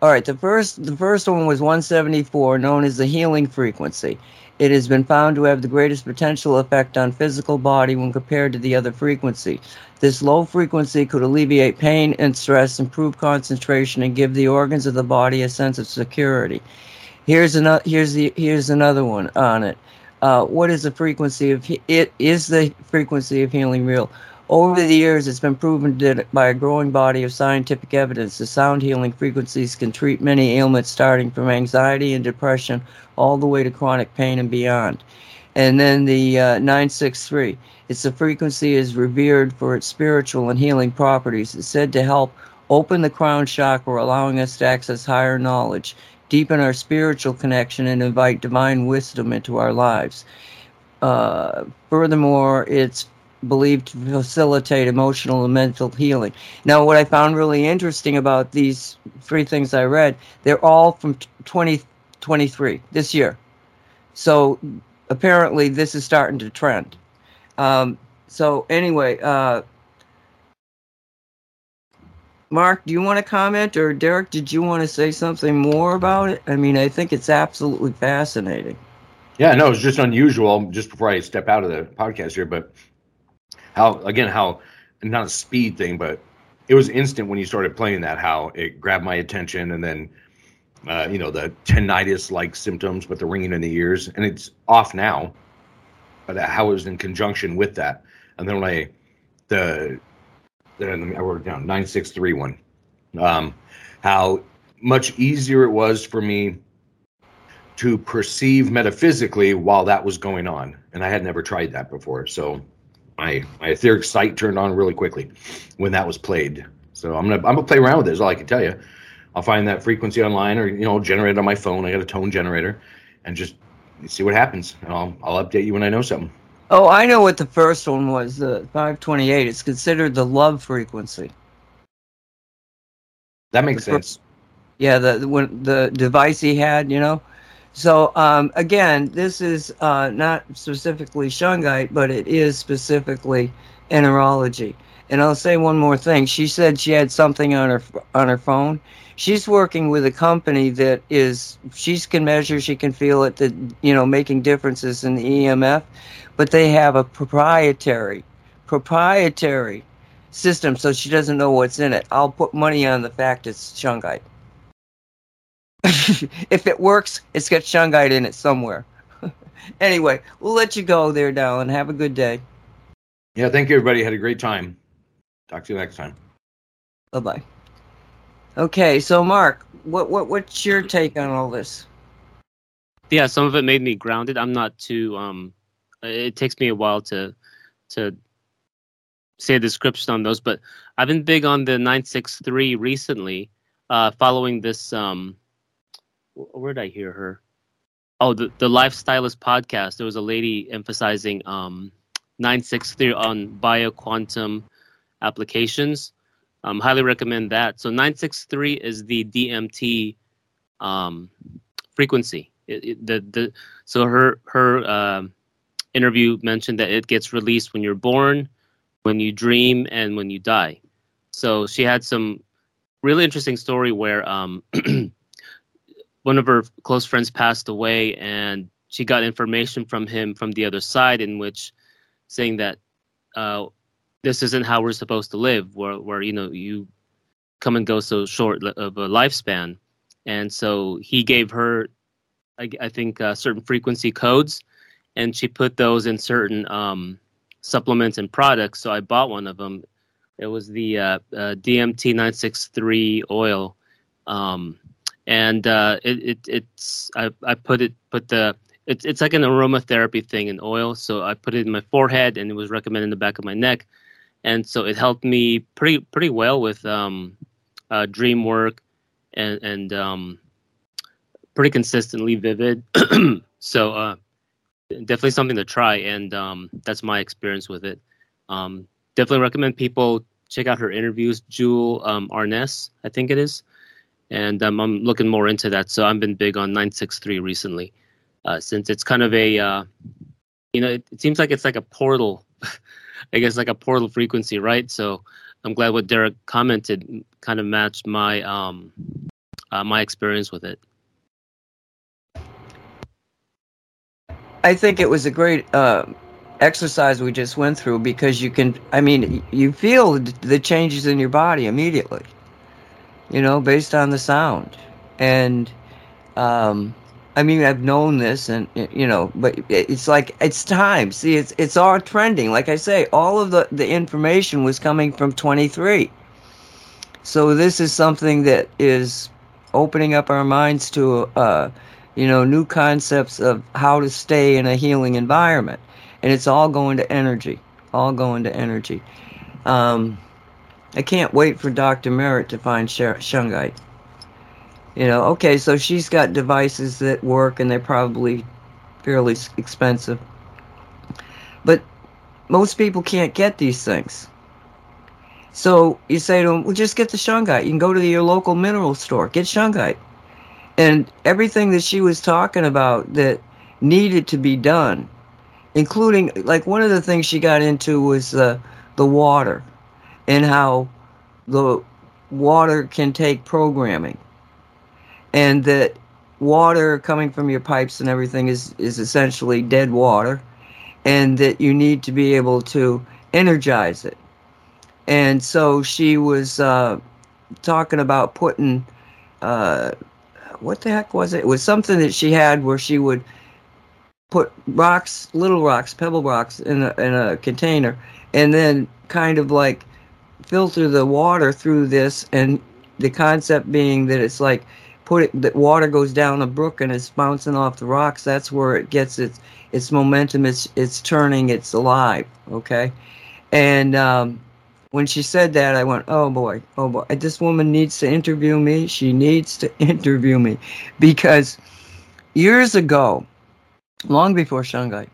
all right, the first the first one was 174 known as the healing frequency. It has been found to have the greatest potential effect on physical body when compared to the other frequency. This low frequency could alleviate pain and stress, improve concentration, and give the organs of the body a sense of security. Here's another. Here's the. Here's another one on it. Uh, what is the frequency of it? Is the frequency of healing real? Over the years, it's been proven that by a growing body of scientific evidence, the sound healing frequencies can treat many ailments, starting from anxiety and depression all the way to chronic pain and beyond. And then the uh, 963. Its frequency is revered for its spiritual and healing properties. It's said to help open the crown chakra, allowing us to access higher knowledge, deepen our spiritual connection, and invite divine wisdom into our lives. Uh, furthermore, it's believed to facilitate emotional and mental healing. Now, what I found really interesting about these three things I read, they're all from 2023, this year. So apparently, this is starting to trend. Um, so anyway, uh, Mark, do you want to comment, or Derek, did you want to say something more about it? I mean, I think it's absolutely fascinating. Yeah, no, it's just unusual. Just before I step out of the podcast here, but how again how not a speed thing, but it was instant when you started playing that. How it grabbed my attention, and then uh, you know the tinnitus like symptoms, but the ringing in the ears, and it's off now. But how it was in conjunction with that, and then when I the I wrote it down nine six three one, um, how much easier it was for me to perceive metaphysically while that was going on and i had never tried that before so my my etheric sight turned on really quickly when that was played so i'm gonna i'm gonna play around with it is all i can tell you i'll find that frequency online or you know generate it on my phone i got a tone generator and just see what happens and i'll i'll update you when i know something Oh, I know what the first one was. The 528. It's considered the love frequency. that makes The sense Yeah, the the- when the device he had, you know. So um, again, this is uh, not specifically shungite, but it is specifically enerology. And I'll say one more thing. She said she had something on her on her phone. She's working with a company that is she can measure, she can feel it, that you know, making differences in the EMF. But they have a proprietary proprietary system, so she doesn't know what's in it. I'll put money on the fact it's shungite. if it works, it's got shungite in it somewhere. anyway, we'll let you go there, Dallin. Have a good day. yeah thank you everybody had a great time talk to you next time Bye bye. Okay, so Mark, what what what's your take on all this? yeah some of it made me grounded i'm not too um it takes me a while to to say a description on those but i've been big on the 963 recently uh following this um wh- where did i hear her oh the the lifestylist podcast. There was a lady emphasizing um, nine six three on bioquantum applications. Um, highly recommend that. So nine six three is the DMT um, frequency. It, it, the the so her her um, interview mentioned that it gets released when you're born, when you dream, and when you die. So she had some really interesting story where um, one of her close friends passed away, and she got information from him from the other side, in which saying that uh, this isn't how we're supposed to live, where where you know you come and go so short of a lifespan, and so he gave her, I, I think, uh, certain frequency codes, and she put those in certain um, supplements and products. So I bought one of them. It was the uh, uh, DMT nine six three oil. Um, and uh, it, it it's I, I put it put the it's it's like an aromatherapy thing in oil. So I put it in my forehead, and it was recommended in the back of my neck, and so it helped me pretty pretty well with um, uh, dream work, and and um, pretty consistently vivid. so uh, definitely something to try, and um, that's my experience with it. Um, definitely recommend people check out her interviews. Jewel um, Arness, I think it is and um, I'm looking more into that. So I've been big on 963 recently, uh, since it's kind of a, uh, you know, it, it, seems like it's like a portal, I guess like a portal frequency, right? So I'm glad what Derek commented kind of matched my um, uh, my experience with it. I think it was a great uh, exercise we just went through because you can, I mean, you feel the changes in your body immediately you know, based on the sound. And um, I mean, I've known this, and you know, but it's like it's time. See, it's it's all trending. Like I say, all of the the information was coming from 23. So this is something that is opening up our minds to, uh, you know, new concepts of how to stay in a healing environment, and it's all going to energy, all going to energy. Um, I can't wait for Dr. Merritt to find shungite. You know, okay, so she's got devices that work and they're probably fairly expensive. But most people can't get these things. So you say to them, well, just get the shungite. You can go to your local mineral store, get shungite. And everything that she was talking about that needed to be done, including, like, one of the things she got into was uh, the water and how the water can take programming and that water coming from your pipes and everything is, is essentially dead water and that you need to be able to energize it. And so she was uh, talking about putting, uh, what the heck was it? It was something that she had where she would put rocks, little rocks, pebble rocks in a, in a container and then kind of like filter the water through this, and the concept being that it's like put it, that water goes down a brook and it's bouncing off the rocks. That's where it gets its its momentum. It's it's turning. It's alive. Okay, and um, when she said that, I went, oh boy, oh boy, this woman needs to interview me. She needs to interview me because years ago, long before shungite,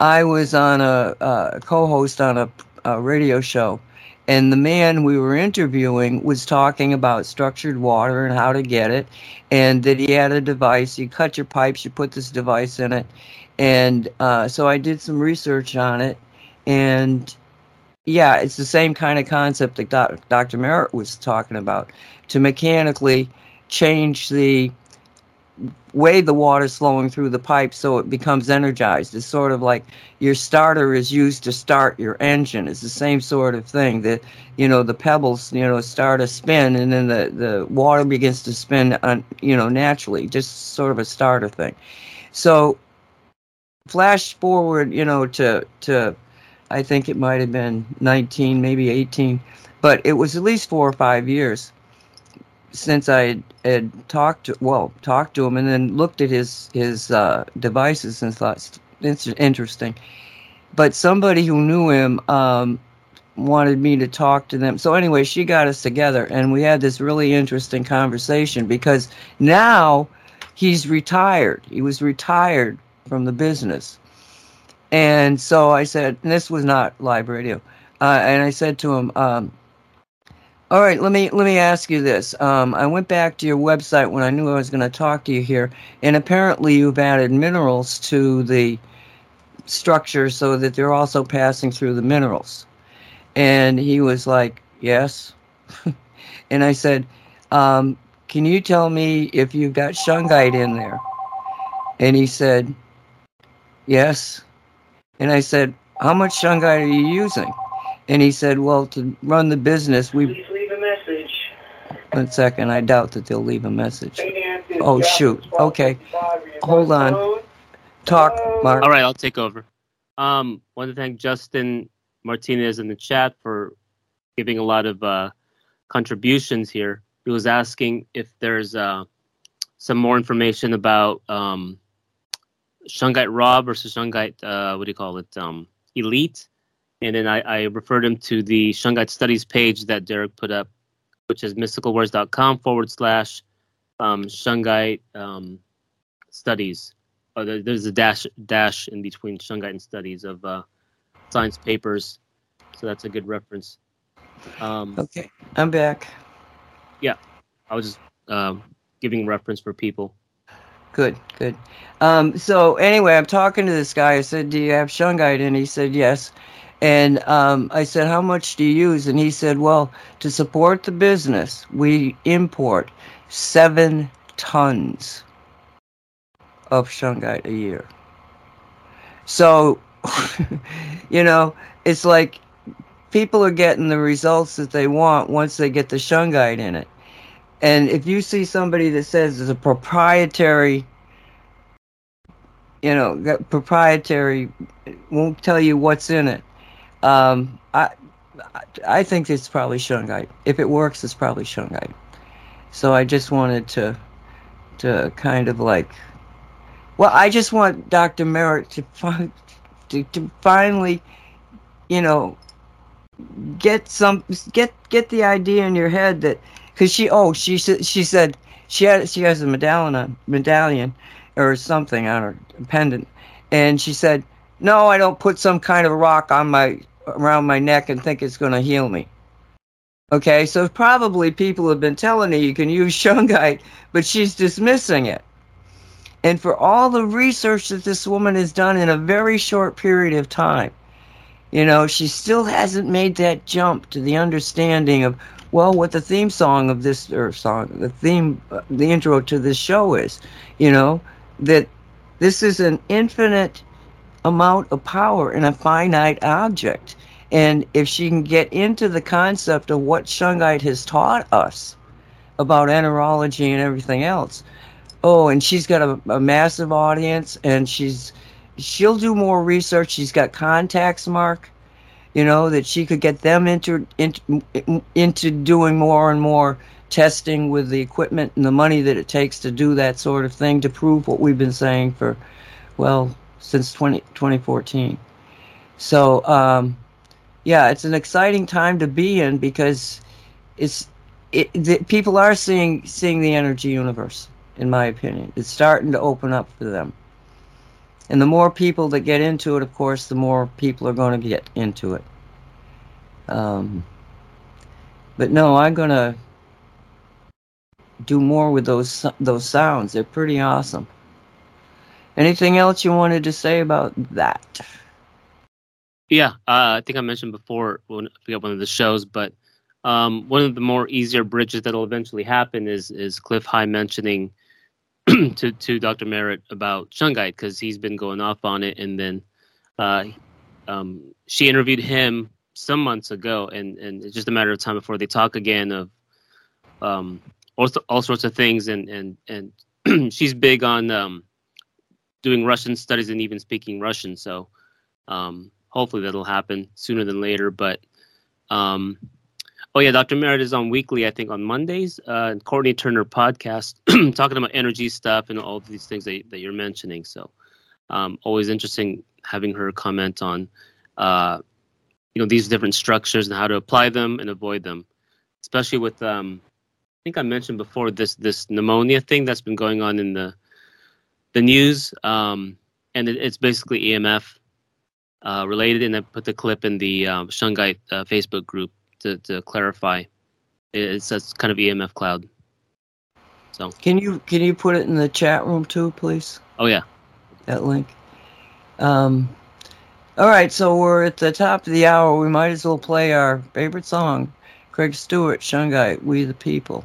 I was on a, a co-host on a, a radio show and the man we were interviewing was talking about structured water and how to get it and that he had a device. You cut your pipes you put this device in it. And uh, so i did some research on it. And yeah it's the same kind of concept that dr merritt was talking about to mechanically change the way the water's flowing through the pipe so it becomes energized. It's sort of like your starter is used to start your engine. It's the same sort of thing. That you know the pebbles you know start a spin and then the the water begins to spin on you know naturally, just sort of a starter thing. So flash forward you know to to I think it might have been 19 maybe 18 but it was at least 4 or 5 years since I had, talked to well talked to him and then looked at his his uh, devices and thought it's interesting. But somebody who knew him um, wanted me to talk to them. So anyway, she got us together and we had this really interesting conversation because now he's retired. He was retired from the business. And so I said, this was not live radio. Uh, and I said to him, um, all right, let me let me ask you this. Um, I went back to your website when I knew I was going to talk to you here, and apparently you've added minerals to the structure so that they're also passing through the minerals. And he was like, "Yes." and I said, um, "Can you tell me if you've got shungite in there?" And he said, "Yes." And I said, "How much shungite are you using?" And he said, "Well, to run the business, we Please leave a message. One second. I doubt that they'll leave a message. Oh, shoot. Okay. Hold on. Talk, Mark. All right, I'll take over. Um, want to thank Justin Martinez in the chat for giving a lot of uh, contributions here. He was asking if there's uh, some more information about um, Shungite Raw versus Shungite, uh, what do you call it, um, Elite. And then I, I referred him to the Shungite Studies page that Derek put up, which is mysticalwares.com forward slash um, Shungite um, Studies. Oh, there, there's a dash dash in between Shungite and Studies of uh, science papers, so that's a good reference. Um, Okay, I'm back. Yeah, I was just um, giving reference for people. Good, good. Um, so anyway, I'm talking to this guy. I said, "Do you have shungite?" And he said, "Yes." And um, I said, "How much do you use?" And he said, "Well, to support the business, we import seven tons of shungite a year." So, you know, it's like people are getting the results that they want once they get the shungite in it. And if you see somebody that says it's a proprietary, you know, got proprietary, won't tell you what's in it. Um, I, I think it's probably shungite. If it works, it's probably shungite. So I just wanted to, to kind of like, well, I just want Dr. Merritt to find, to, to finally, you know, get some, get get the idea in your head that because she oh she said she said she had she has a medallion on, medallion or something on her pendant. And she said no i don't put some kind of rock on my around my neck and think it's going to heal me. Okay so probably people have been telling her you can use shungite but she's dismissing it. And for all the research that this woman has done in a very short period of time you know she still hasn't made that jump to the understanding of well what the theme song of this or song the theme uh, the intro to this show is you know that this is an infinite amount of power in a finite object. And if she can get into the concept of what shungite has taught us about enterology and everything else oh and she's got a, a massive audience and she's she'll do more research. She's got contacts mark you know that she could get them into into, into doing more and more testing with the equipment and the money that it takes to do that sort of thing to prove what we've been saying for well since 20, 2014 so um, yeah it's an exciting time to be in because it's it, the, people are seeing seeing the energy universe in my opinion. It's starting to open up for them and the more people that get into it, of course, the more people are going to get into it. Um, but no, I'm going to do more with those those sounds. They're pretty awesome. Anything else you wanted to say about that? Yeah, uh, I think I mentioned before when I forget one of the shows, but um, one of the more easier bridges that'll eventually happen is is Cliff High mentioning to to Dr. Merritt about shungite because he's been going off on it, and then uh, um, she interviewed him some months ago, and and it's just a matter of time before they talk again of um, all, all sorts of things, and and and she's big on um, doing Russian studies and even speaking Russian, so um, hopefully that'll happen sooner than later, but. Oh yeah, Dr. Merritt is on weekly, I think, on Mondays. Uh, Courtney Turner podcast, talking about energy stuff and all these things that, that you're mentioning. So, um, always interesting having her comment on, uh, you know, these different structures and how to apply them and avoid them, especially with, um, I think I mentioned before this this pneumonia thing that's been going on in the the news, um, and it, it's basically EMF uh, related. And I put the clip in the um, Shungite uh, Facebook group to, to clarify. It, it's that's kind of EMF cloud. So, Can you can you put it in the chat room too, please? oh yeah, That link. Um, all right, so we're at the top of the hour. We might as well play our favorite song, Craig Stewart, Shungite, "We the People."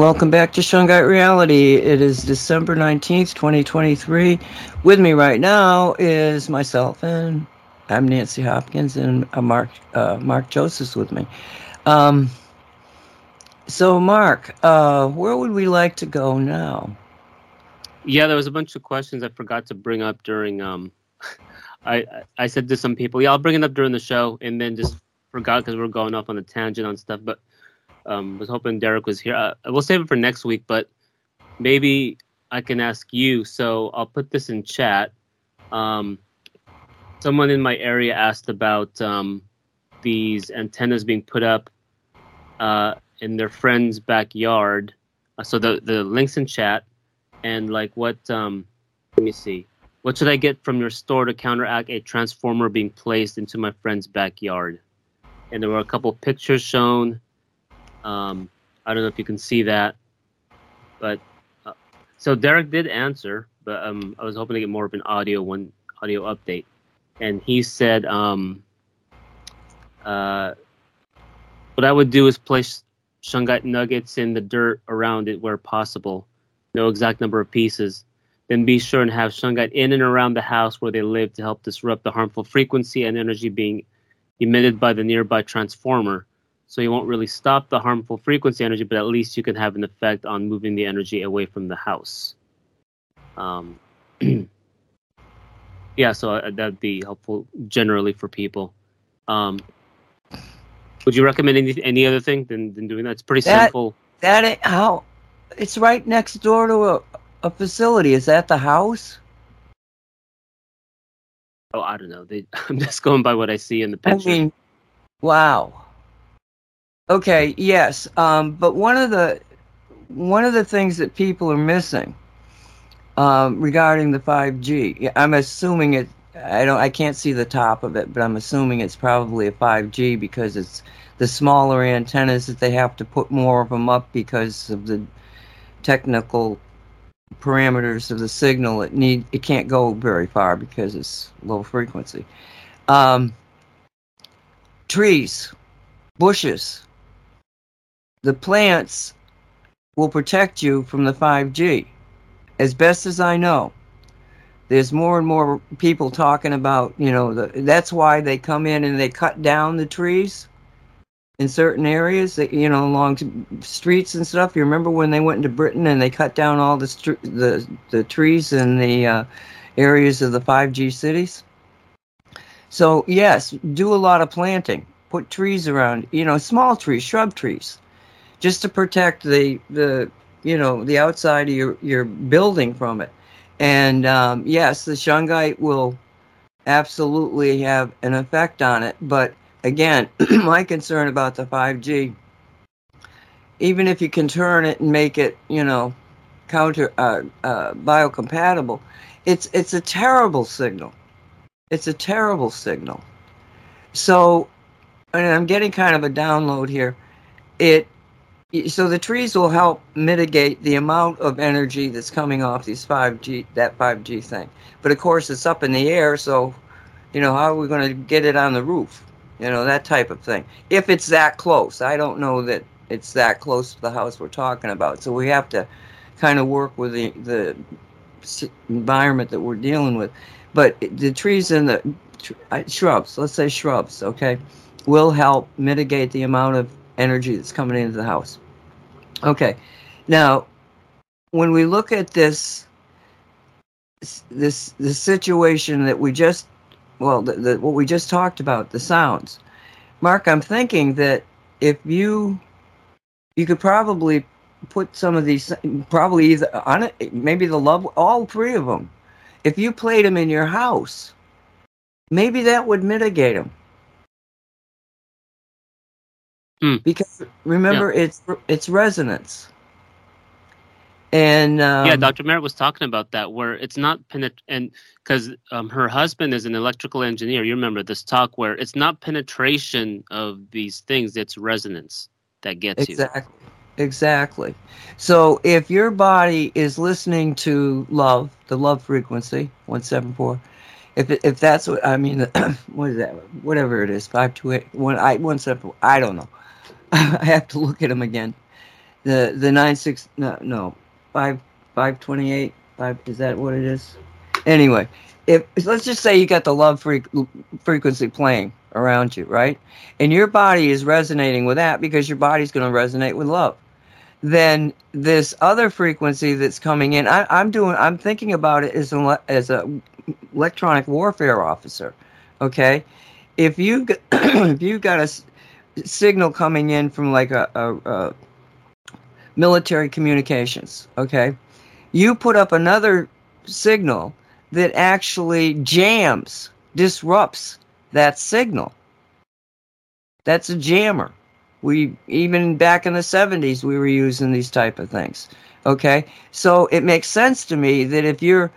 Welcome back to Shungite Reality. It is December 19th, 2023. With me right now is myself and I'm Nancy Hopkins and uh, Mark uh, Mark Joseph's with me. Um, so Mark, uh, where would we like to go now? yeah. There was a bunch of questions I forgot to bring up during. Um, I I- I said to some people, yeah, I'll bring it up during the show, and then just forgot because we are going off on a tangent on stuff. But um, was hoping Derek was here. Uh, we'll save it for next week, but maybe I can ask you. So I'll put this in chat. Um, someone in my area asked about um, these antennas being put up uh, in their friend's backyard. Uh, so the the links in chat and like what um, let me see. What should I get from your store to counteract a transformer being placed into my friend's backyard? And there were a couple pictures shown. Um, I don't know if you can see that, but uh, so Derek did answer, but um, I was hoping to get more of an audio one audio update, and he said um, uh, what I would do is place shungite nuggets in the dirt around it where possible. No exact number of pieces. then be sure and have shungite in and around the house where they live to help disrupt the harmful frequency and energy being emitted by the nearby transformer. So you won't really stop the harmful frequency energy, but at least you can have an effect on moving the energy away from the house. Um, yeah, so uh, that'd be helpful generally for people. Um, would you recommend any, any other thing than, than doing that? It's pretty That- simple. That how. It's right next door to a, a facility. Is that the house? Oh, I don't know. They, I'm just going by what I see in the I picture. mean, wow. Okay, yes. Um, but one of the one of the things that people are missing um, regarding the 5G, yeah, I'm assuming it. I don't. I can't see the top of it, but I'm assuming it's probably a 5G because it's the smaller antennas that they have to put more of them up because of the technical parameters of the signal. It need it can't go very far because it's low frequency. Um, trees, bushes, the plants will protect you from the 5G. As best as I know, there's more and more people talking about, you know, the, that's why they come in and they cut down the trees in certain areas, that, you know, along streets and stuff. You remember when they went into Britain and they cut down all the str- the the trees in the uh, areas of the 5G cities? So yes, do a lot of planting. Put trees around, you know, small trees, shrub trees, just to protect the the you know the outside of your your building from it. And um, yes, the shungite will absolutely have an effect on it. But again, my concern about the 5G, even if you can turn it and make it, you know, counter uh, uh, biocompatible, it's it's a terrible signal. It's a terrible signal. So, and I'm getting kind of a download here. It so the trees will help mitigate the amount of energy that's coming off these 5G that 5G thing. But of course, it's up in the air, so you know how are we going to get it on the roof? You know that type of thing. If it's that close, I don't know that it's that close to the house we're talking about. So we have to kind of work with the the environment that we're dealing with. But the trees and the shrubs, let's say shrubs, okay, will help mitigate the amount of energy that's coming into the house. Okay, now when we look at this this the situation that we just well the, the, what we just talked about the sounds mark i'm thinking that if you you could probably put some of these probably either on it maybe the love all three of them if you played them in your house maybe that would mitigate them Hmm. because remember it's it's resonance and um, yeah, Dr. Merritt was talking about that, where it's not penet and because um, her husband is an electrical engineer. You remember this talk where it's not penetration of these things; it's resonance that gets you. Exactly. Exactly. So if your body is listening to love, the love frequency, 174, if if that's what I mean, what is that? Whatever it is, 528, one, I, 174, I don't know. I have to look at them again. The the nine six no, no, 5, 528, 5, is that what it is? Anyway, if let's just say you got the love freq frequency playing around you, right? And your body is resonating with that because your body's going to resonate with love. Then this other frequency that's coming in, I, I'm doing, I'm thinking about it as a as a electronic warfare officer. Okay, if you if you got a signal coming in from like a, a, a military communications, okay, you put up another signal that actually jams, disrupts that signal. That's a jammer. We even back in the 70s we were using these type of things. Okay? So it makes sense to me that if you're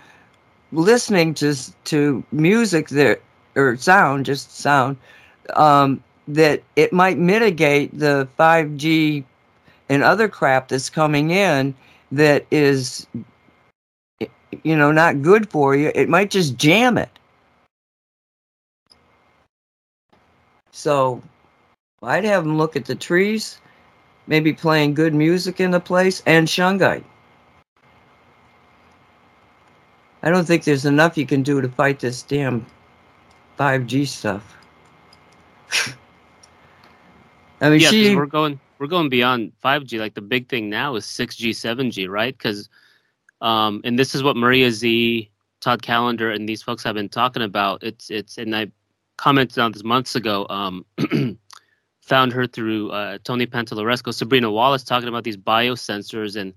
listening to to music that or sound, just sound, um, that it might mitigate the 5G and other crap that's coming in that is you know not good for you. It might just jam it. So I'd have them look at the trees, maybe playing good music in the place, and shungite. I don't think there's enough you can do to fight this damn 5G stuff. I mean, yeah, she. we're going we're going beyond 5G. Like the big thing now is 6G, 7G, right? Because um, and this is what Maria Zeee, Todd Callender, and these folks have been talking about. It's it's and I commented on this months ago. Um, found her through uh, Tony Pantalleresco, Sabrina Wallace talking about these biosensors, and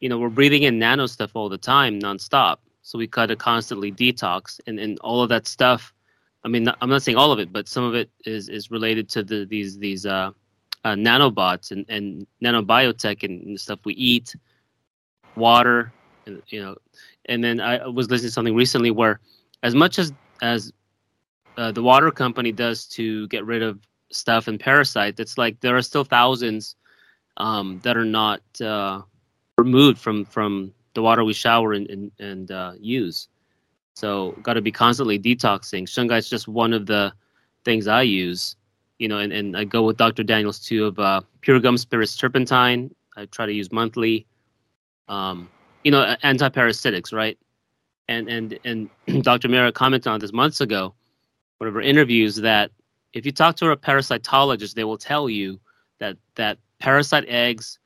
you know we're breathing in nano stuff all the time, nonstop. So we gotta constantly detox, and and all of that stuff. I mean, I'm not saying all of it, but some of it is is related to the these these uh, uh, nanobots and and nanobiotech and, and stuff we eat, water, and, you know. And then I was listening to something recently where, as much as as uh, the water company does to get rid of stuff and parasites, it's like there are still thousands um, that are not uh, removed from from the water we shower and and, and uh, use. So got to be constantly detoxing. Shungite is just one of the things I use, you know, and, and I go with Dr. Daniels too of uh, Pure Gum Spirits Turpentine. I try to use monthly. Um, you know, anti-parasitics, right? And and and Dr. Mira commented on this months ago, one of her interviews, that if you talk to a parasitologist, they will tell you that that parasite eggs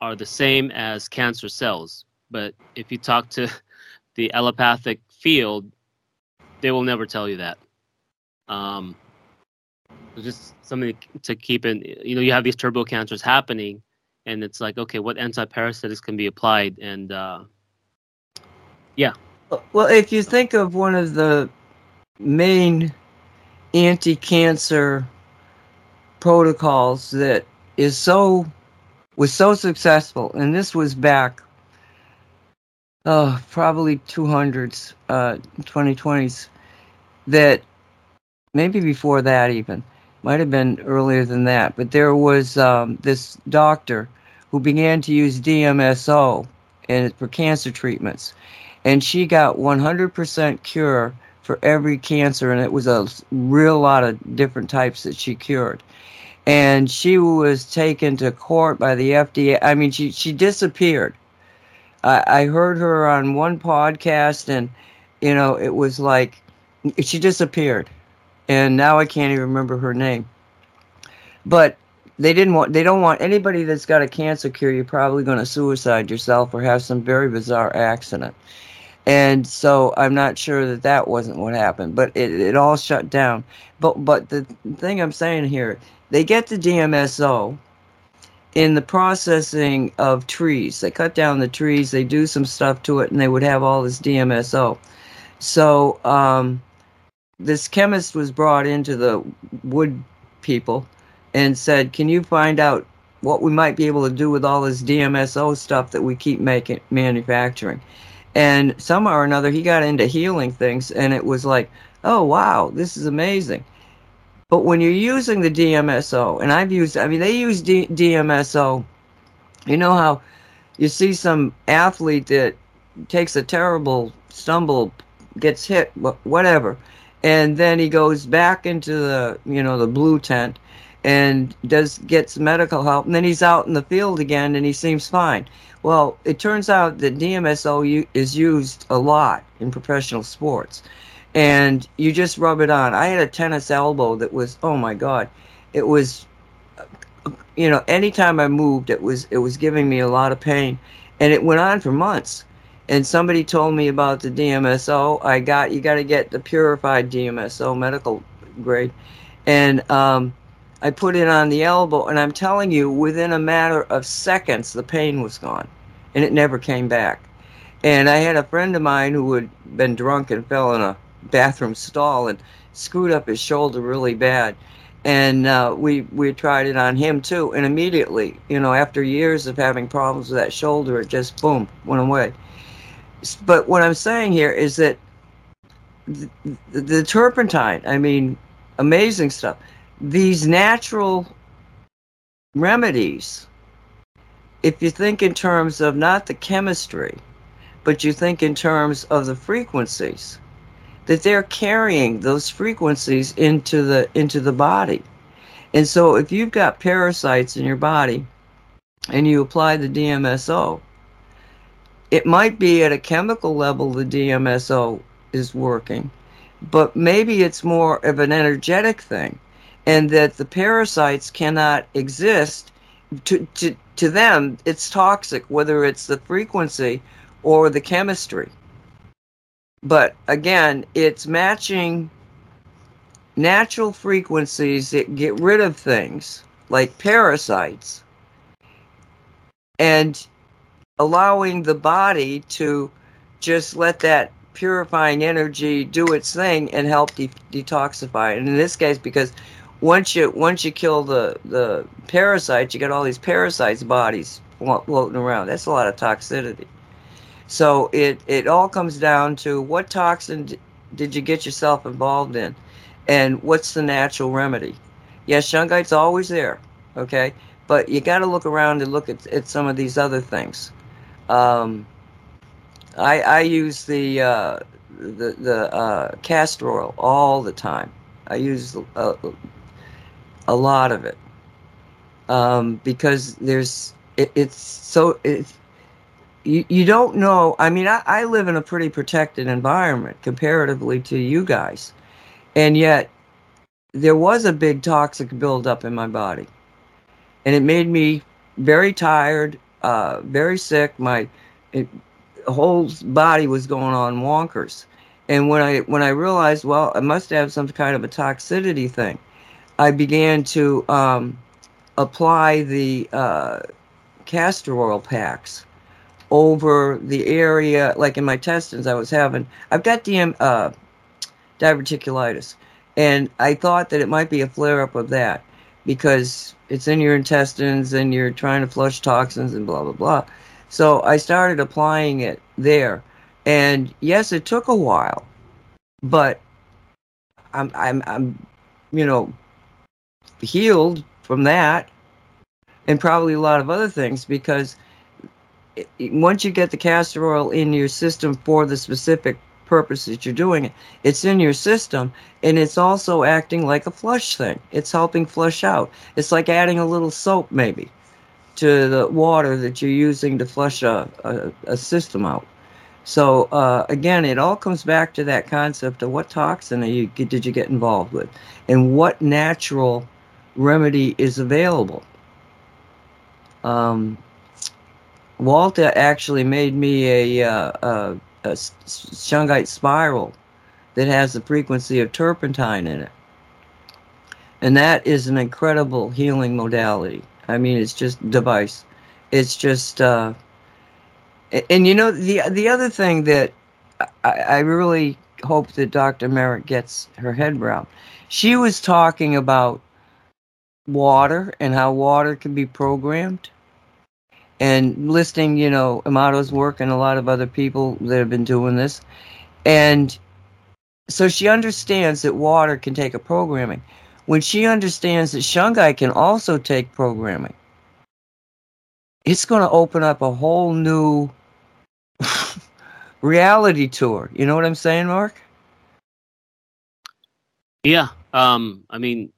are the same as cancer cells. But if you talk to the allopathic field, they will never tell you that. Um, just something to keep in. You know, you have these turbo cancers happening, and it's like, okay, what anti-parasitics can be applied? And uh, yeah, Well, if you think of one of the main anti-cancer protocols that is so was so successful, and this was back, oh, probably 200s, uh, 2020s, that maybe before that even might have been earlier than that, but there was um, this doctor who began to use DMSO and for cancer treatments, and she got 100% cure for every cancer, and it was a real lot of different types that she cured. And she was taken to court by the FDA. I mean, she she disappeared. I, I heard her on one podcast, and you know, it was like she disappeared, and now I can't even remember her name. But they didn't want they don't want anybody that's got a cancer cure. You're probably going to suicide yourself or have some very bizarre accident. And so I'm not sure that that wasn't what happened, but it, it all shut down. But but the thing I'm saying here, they get the DMSO in the processing of trees. They cut down the trees, they do some stuff to it, and they would have all this DMSO. So um, this chemist was brought into the wood people and said, "Can you find out what we might be able to do with all this DMSO stuff that we keep making manufacturing?" And somehow or another, he got into healing things, and it was like, "Oh wow, this is amazing." But when you're using the DMSO, and I've used, I mean, they use D- DMSO. You know how you see some athlete that takes a terrible stumble, gets hit, wh- whatever, and then he goes back into the, you know, the blue tent and does gets medical help, and then he's out in the field again, and he seems fine. Well, it turns out that DMSO is used a lot in professional sports and you just rub it on. I had a tennis elbow that was oh my god, it was you know anytime I moved it was it was giving me a lot of pain, and it went on for months. And somebody told me about the DMSO. I got you got to get the purified DMSO medical grade, and um, I put it on the elbow, and I'm telling you, within a matter of seconds, the pain was gone, and it never came back. And I had a friend of mine who had been drunk and fell in a bathroom stall and screwed up his shoulder really bad. And uh, we we tried it on him too, and immediately, you know, after years of having problems with that shoulder, it just boom went away. But what I'm saying here is that the, the, the turpentine, I mean, amazing stuff. These natural remedies, if you think in terms of not the chemistry, but you think in terms of the frequencies that they're carrying those frequencies into the into the body and so if you've got parasites in your body and you apply the DMSO it might be at a chemical level the DMSO is working, but maybe it's more of an energetic thing, and that the parasites cannot exist. To, to, to them, it's toxic, whether it's the frequency or the chemistry. But again, it's matching natural frequencies that get rid of things like parasites and allowing the body to just let that purifying energy do its thing and help de- detoxify. And in this case, because once you once you kill the the parasites, you got all these parasites bodies floating around. That's a lot of toxicity. So it it all comes down to what toxin d- did you get yourself involved in, and what's the natural remedy. Yes, shungite's always there, okay, but you got to look around and look at, at some of these other things. Um, I I use the uh, the the uh, castor oil all the time. I use a, a lot of it um, because there's it, it's so it's you, you don't know. I mean, I, I live in a pretty protected environment comparatively to you guys, and yet there was a big toxic buildup in my body, and it made me very tired, uh, very sick. My it, whole body was going on wonkers. And when I when I realized, well, I must have some kind of a toxicity thing, I began to um, apply the uh, castor oil packs over the area, like in my intestines. I was having, I've got DM, uh, diverticulitis, and I thought that it might be a flare up of that because it's in your intestines and you're trying to flush toxins and blah blah blah. So I started applying it there. And yes, it took a while, but I'm I'm I'm you know healed from that and probably a lot of other things because once you get the castor oil in your system for the specific purpose that you're doing it, it's in your system and it's also acting like a flush thing. It's helping flush out. It's like adding a little soap maybe to the water that you're using to flush a, a, a system out. So uh, again, it all comes back to that concept of what toxin you, did you get involved with, and what natural remedy is available. Um, Walter actually made me a, uh, a, a shungite spiral that has the frequency of turpentine in it, and that is an incredible healing modality. I mean, it's just device. It's just, uh, and you know, the the other thing that I, I really hope that Dr. Merritt gets her head around. She was talking about water and how water can be programmed, and listing, you know, Emoto's work and a lot of other people that have been doing this, and so she understands that water can take a programming when she understands that shungite can also take programming, it's going to open up a whole new reality tour. You know what I'm saying, Mark? Yeah. Um. I mean,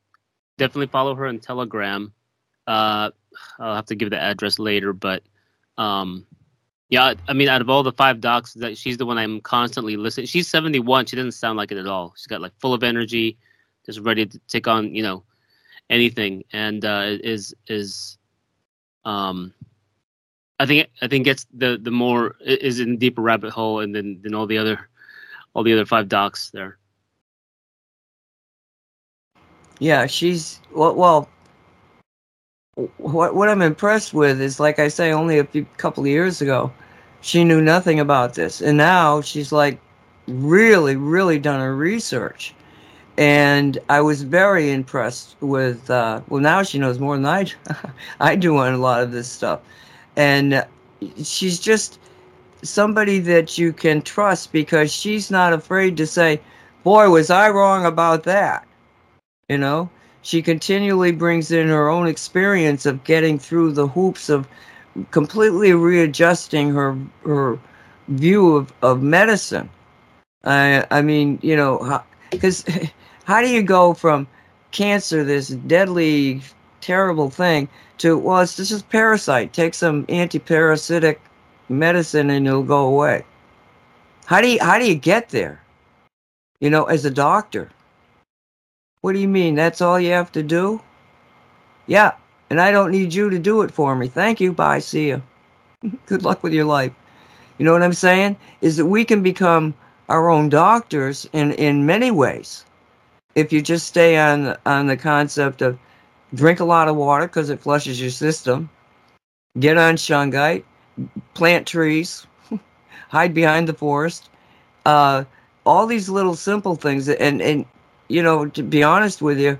definitely follow her on Telegram. Uh, I'll have to give the address later, but um, yeah. I mean, out of all the five docs, that she's the one I'm constantly listening. She's 71. She doesn't sound like it at all. She's got like full of energy, just ready to take on you know anything, and uh, is is um. I think I think gets the the more is in deeper rabbit hole, and then than all the other all the other five docs there. Yeah, she's well. well what what I'm impressed with is, like I say, only a few couple of years ago, she knew nothing about this, and now she's like really, really done her research. And I was very impressed with. Uh, well, now she knows more than I. I do on a lot of this stuff, and she's just somebody that you can trust because she's not afraid to say, "Boy, was I wrong about that." You know, she continually brings in her own experience of getting through the hoops of completely readjusting her her view of, of medicine. I I mean, you know, because how, how do you go from cancer, this deadly, terrible thing, to well, it's just a parasite. Take some anti-parasitic medicine and it'll go away. How do you how do you get there? You know, as a doctor. What do you mean? That's all you have to do? Yeah, and I don't need you to do it for me. Thank you. Bye. See you. Good luck with your life. You know what I'm saying? Is that we can become our own doctors in in many ways. If you just stay on on the concept of drink a lot of water because it flushes your system, get on shungite, plant trees, hide behind the forest, uh, all these little simple things. And and you know, to be honest with you,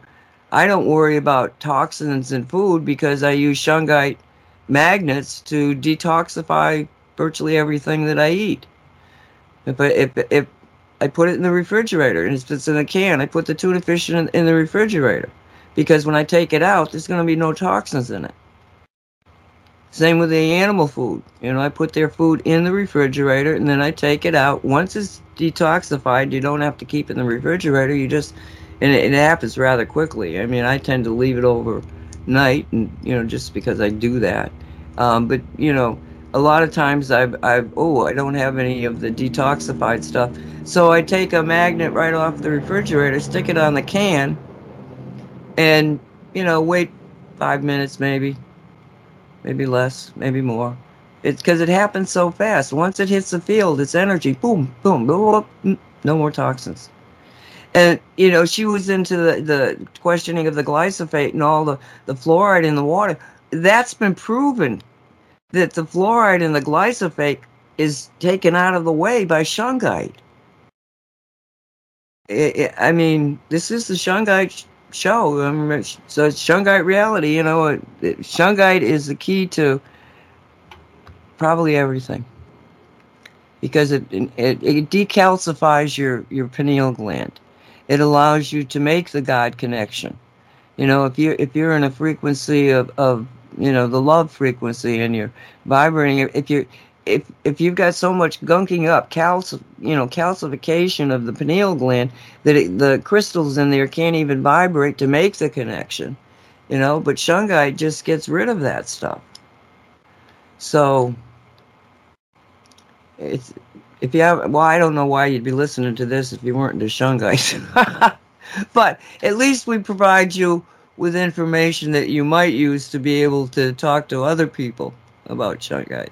I don't worry about toxins in food because I use shungite magnets to detoxify virtually everything that I eat. If I, if, if I put it in the refrigerator and if it's in a can, I put the tuna fish in, in the refrigerator because when I take it out, there's going to be no toxins in it. Same with the animal food. You know, I put their food in the refrigerator and then I take it out. Once it's detoxified, you don't have to keep it in the refrigerator. You just, and it, it happens rather quickly. I mean, I tend to leave it overnight, and you know, just because I do that. Um, but you know, a lot of times I've, I've, oh, I don't have any of the detoxified stuff. So I take a magnet right off the refrigerator, stick it on the can, and, you know, wait five minutes maybe, maybe less, maybe more. It's because it happens so fast. Once it hits the field, it's energy. Boom, boom, boom, boom mm, no more toxins. And, you know, she was into the, the questioning of the glyphosate and all the, the fluoride in the water. That's been proven that the fluoride in the glyphosate is taken out of the way by shungite. It, it, I mean, this is the shungite show. I mean, so shungite reality. You know, it, shungite is the key to probably everything because it, it it decalcifies your your pineal gland. It allows you to make the God connection. You know, if you if you're in a frequency of, of you know the love frequency and you're vibrating if you if if you've got so much gunking up calci- you know calcification of the pineal gland that it, the crystals in there can't even vibrate to make the connection you know? But shungite just gets rid of that stuff. So it's if you have well i don't know why you'd be listening to this if you weren't into shungite but at least we provide you with information that you might use to be able to talk to other people about shungite.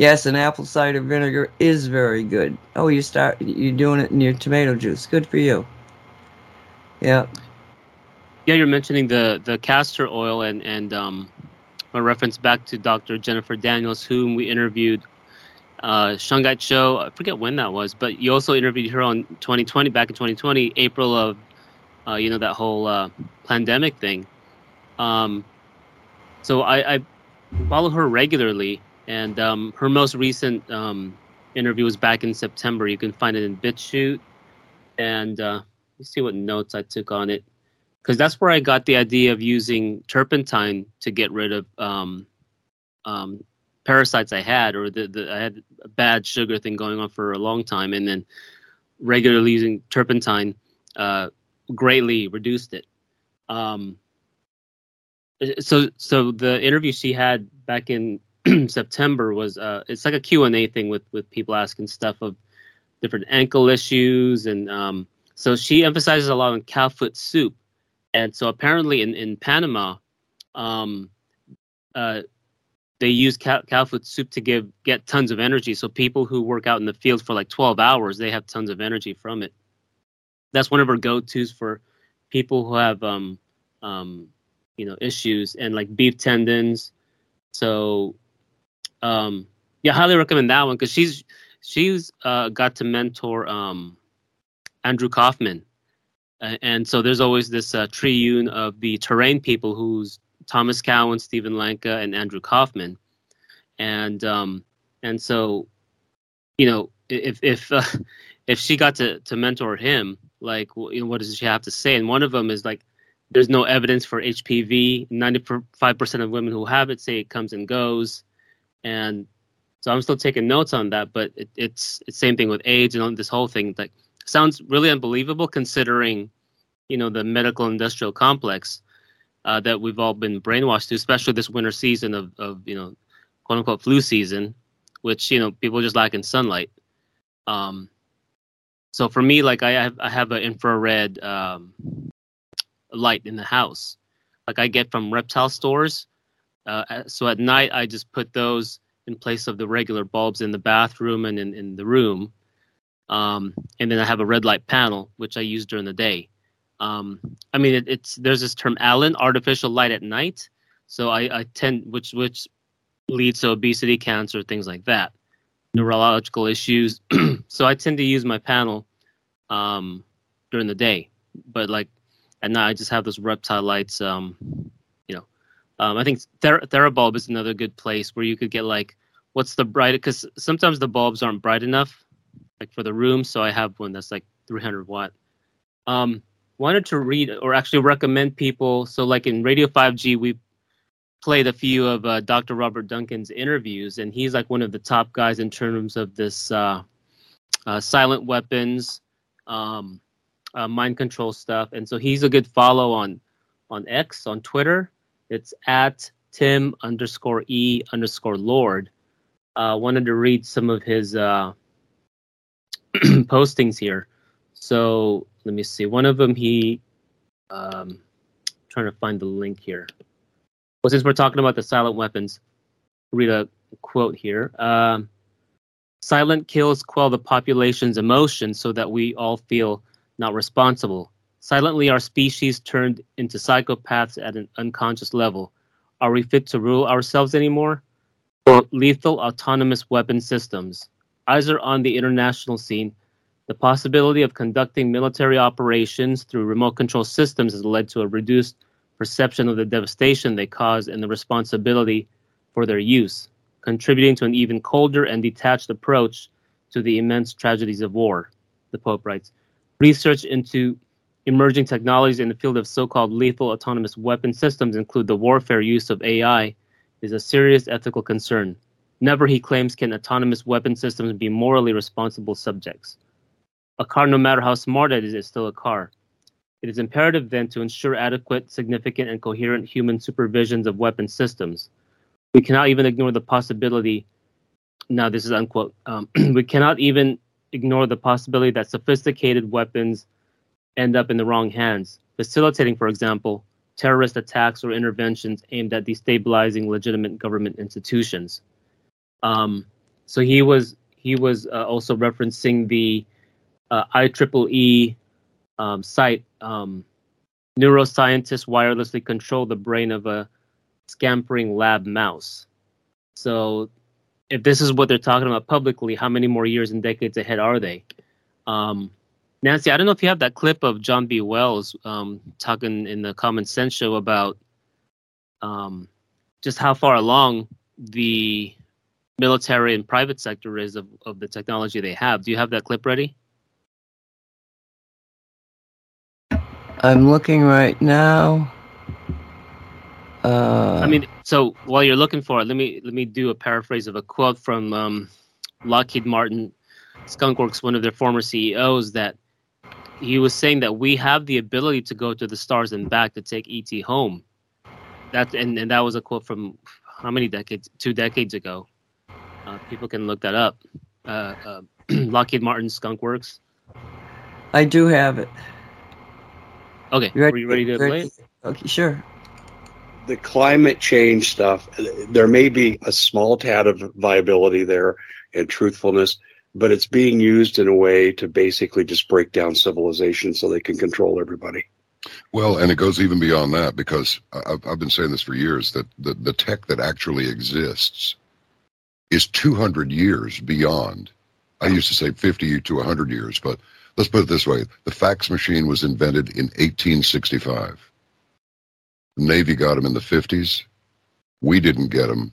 Yes, an apple cider vinegar is very good. Oh, you start you doing it in your tomato juice. Good for you. Yeah. Yeah, you're mentioning the the castor oil and and um, a reference back to Dr. Jennifer Daniels, whom we interviewed uh, Shungite show. I forget when that was, but you also interviewed her on 2020, back in 2020, April of uh, you know that whole uh, pandemic thing. Um, so I, I, follow her regularly, and um, her most recent um, interview was back in September. You can find it in BitChute, and uh, let's see what notes I took on it, because that's where I got the idea of using turpentine to get rid of um, um, parasites I had, or the, the I had a bad sugar thing going on for a long time, and then regularly using turpentine. Uh, greatly reduced it. Um, so so the interview she had back in September was uh, it's like a Q and A thing with with people asking stuff of different ankle issues and um, so she emphasizes a lot on cow foot soup. And so apparently in in Panama um, uh, they use cow, cow foot soup to give get tons of energy. So people who work out in the field for like 12 hours they have tons of energy from it. That's one of our go-to's for people who have um, um, you know issues and like beef tendons. So um, yeah, I highly recommend that one because she's she's uh, got to mentor um, Andrew Kaufman, and so there's always this uh, triune of the terrain people who's Thomas Cowan, Stefan Lanka, and Andrew Kaufman, and um, and so you know if if uh, if she got to to mentor him like you know, what does she have to say? And one of them is like there's no evidence for hpv 95% of women who have it say it comes and goes and so i'm still taking notes on that but it, it's it's same thing with aids and this whole thing like sounds really unbelievable considering you know the medical industrial complex uh, that we've all been brainwashed to especially this winter season of, of you know quote unquote flu season which you know people just lack in sunlight. Um, so for me, like I have I have an infrared um, light in the house, like I get from reptile stores. Uh, so at night, I just put those in place of the regular bulbs in the bathroom and in, in the room. Um, and then I have a red light panel, which I use during the day. Um, I mean, it, it's there's this term ALAN, artificial light at night. So I, I tend, which which leads to obesity, cancer, things like that, neurological issues. so I tend to use my panel um, during the day, but like at night I just have those reptile lights. Um, um, I think Ther- Therabulb is another good place where you could get like what's the bright because sometimes the bulbs aren't bright enough like for the room so i have one that's like 300 watt. Um wanted to read or actually recommend people so like in radio 5g we played a few of uh, dr robert duncan's interviews and he's like one of the top guys in terms of this uh, uh, silent weapons um, uh, mind control stuff and so he's a good follow on on x on twitter it's at tim underscore e underscore lord uh, wanted to read some of his uh, postings here. So let me see. One of them, he um, trying to find the link here. Well, since we're talking about the silent weapons, read a quote here. Um, silent kills quell the population's emotions so that we all feel not responsible. Silently, our species turned into psychopaths at an unconscious level. Are we fit to rule ourselves anymore? For lethal autonomous weapon systems. Eyes are on the international scene. The possibility of conducting military operations through remote control systems has led to a reduced perception of the devastation they cause and the responsibility for their use, contributing to an even colder and detached approach to the immense tragedies of war, the Pope writes. Research into emerging technologies in the field of so called lethal autonomous weapon systems include the warfare use of AI is a serious ethical concern. Never, he claims, can autonomous weapon systems be morally responsible subjects. A car, no matter how smart it is, is still a car. It is imperative then to ensure adequate, significant, and coherent human supervisions of weapon systems. We cannot even ignore the possibility. Now, this is unquote. Um, we cannot even ignore the possibility that sophisticated weapons end up in the wrong hands, facilitating, for example, terrorist attacks or interventions aimed at destabilizing legitimate government institutions. Um, so he was he was uh, also referencing the uh, IEEE um, site. Um, neuroscientists wirelessly control the brain of a scampering lab mouse. So, if this is what they're talking about publicly, how many more years and decades ahead are they? Um, Nancy, I don't know if you have that clip of John B. Wells um, talking in the Common Sense show about um, just how far along the military and private sector is of, of the technology they have. Do you have that clip ready? I'm looking right now. Uh, I mean, so while you're looking for it, let me let me do a paraphrase of a quote from um, Lockheed Martin Skunkworks, one of their former CEOs, that he was saying that we have the ability to go to the stars and back to take ET home. That and, and that was a quote from how many decades? Two decades ago. Uh, people can look that up. Uh, uh, Lockheed Martin Skunk Works. I do have it. Okay, You ready? were you ready to Ready? play it? Okay, sure. the climate change stuff, there may be a small tad of viability there and truthfulness, but it's being used in a way to basically just break down civilization so they can control everybody. Well, and it goes even beyond that because I've, I've been saying this for years that the, the tech that actually exists is 200 years beyond. I used to say 50 to 100 years, but let's put it this way the fax machine was invented in 1865. The Navy got them in the 50s. We didn't get them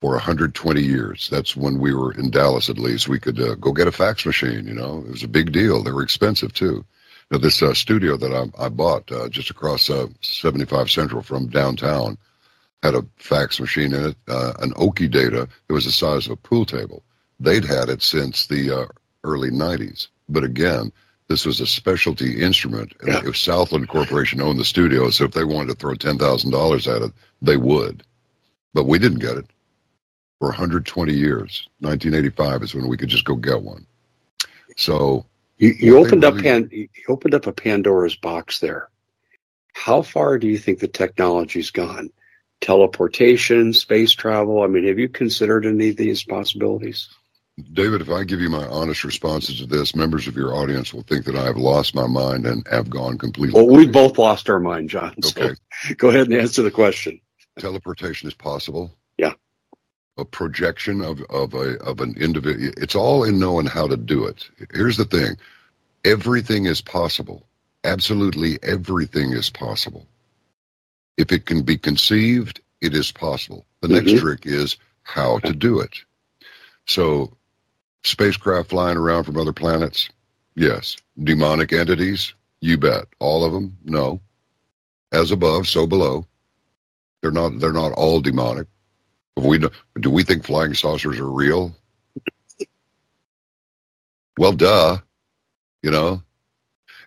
for 120 years. That's when we were in Dallas, at least. We could uh, go get a fax machine, you know, it was a big deal. They were expensive too. Now, this uh, studio that I, I bought uh, just across uh, 75 Central from downtown had a fax machine in it, uh, an Okidata that was the size of a pool table. They'd had it since the uh, early 90s. But again, this was a specialty instrument. Yeah. If Southland Corporation owned the studio, so if they wanted to throw $10,000 at it, they would. But we didn't get it. For 120 years. 1985 is when we could just go get one. So You, you opened up pan, you opened up a Pandora's box there. How far do you think the technology's gone? Teleportation, space travel. I mean, have you considered any of these possibilities? David, if I give you my honest responses to this, members of your audience will think that I have lost my mind and have gone completely. Well, we both lost our mind, John. So Okay. go ahead and answer the question. teleportation is possible. A projection of, of a of an individual. It's all in knowing how to do it. Here's the thing. Everything is possible. Absolutely everything is possible. If it can be conceived, it is possible. The next Mhm. trick is how to do it. So spacecraft flying around from other planets, yes. Demonic entities, you bet. All of them, no. As above, so below. They're not. They're not all demonic. We do, do we think flying saucers are real? Well, duh. You know.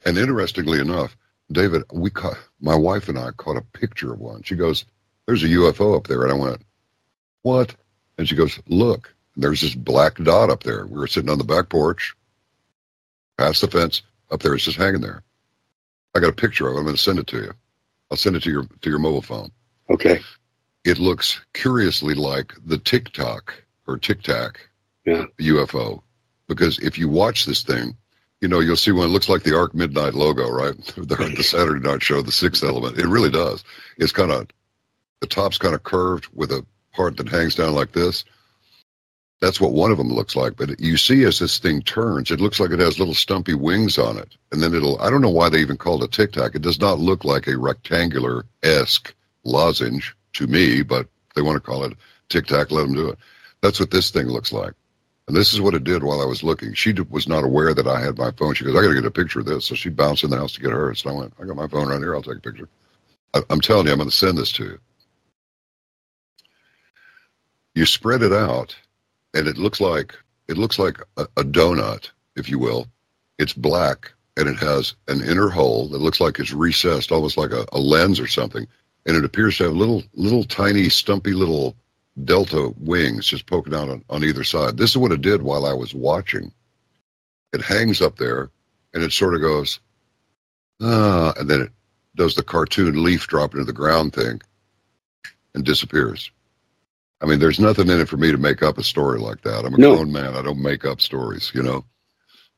And interestingly enough, David, we caught my wife and I caught a picture of one. She goes, "There's a UFO up there," and I went, "What?" And she goes, "Look, there's this black dot up there." We were sitting on the back porch, past the fence. Up there, it's just hanging there. I got a picture of it. I'm going to send it to you. I'll send it to your to your mobile phone Okay. It looks curiously like the Tic Tac or Tic Tac Yeah. UFO. Because if you watch this thing, you know, you'll see one. It looks like the Arc Midnight logo, right? the, the Saturday Night Show, the sixth element. It really does. It's kind of, the top's kind of curved with a part that hangs down like this. That's what one of them looks like. But you see as this thing turns, it looks like it has little stumpy wings on it. And then it'll, I don't know why they even called it Tic Tac. It does not look like a rectangular esque lozenge to me, but they want to call it Tic Tac, let them do it. That's what this thing looks like. And this is what it did while I was looking. She was not aware that I had my phone. She goes, I got to get a picture of this. So she bounced in the house to get hers. So I went, I got my phone right here. I'll take a picture. I'm telling you, I'm going to send this to you. You spread it out, and it looks like it looks like a, a donut, if you will. It's black, and it has an inner hole that looks like it's recessed, almost like a, a lens or something and it appears to have little, little tiny, stumpy little delta wings just poking out on, on either side. This is what it did while I was watching. It hangs up there, and it sort of goes, ah, and then it does the cartoon leaf drop into the ground thing, and disappears. I mean, there's nothing in it for me to make up a story like that. I'm a No. grown man. I don't make up stories, you know.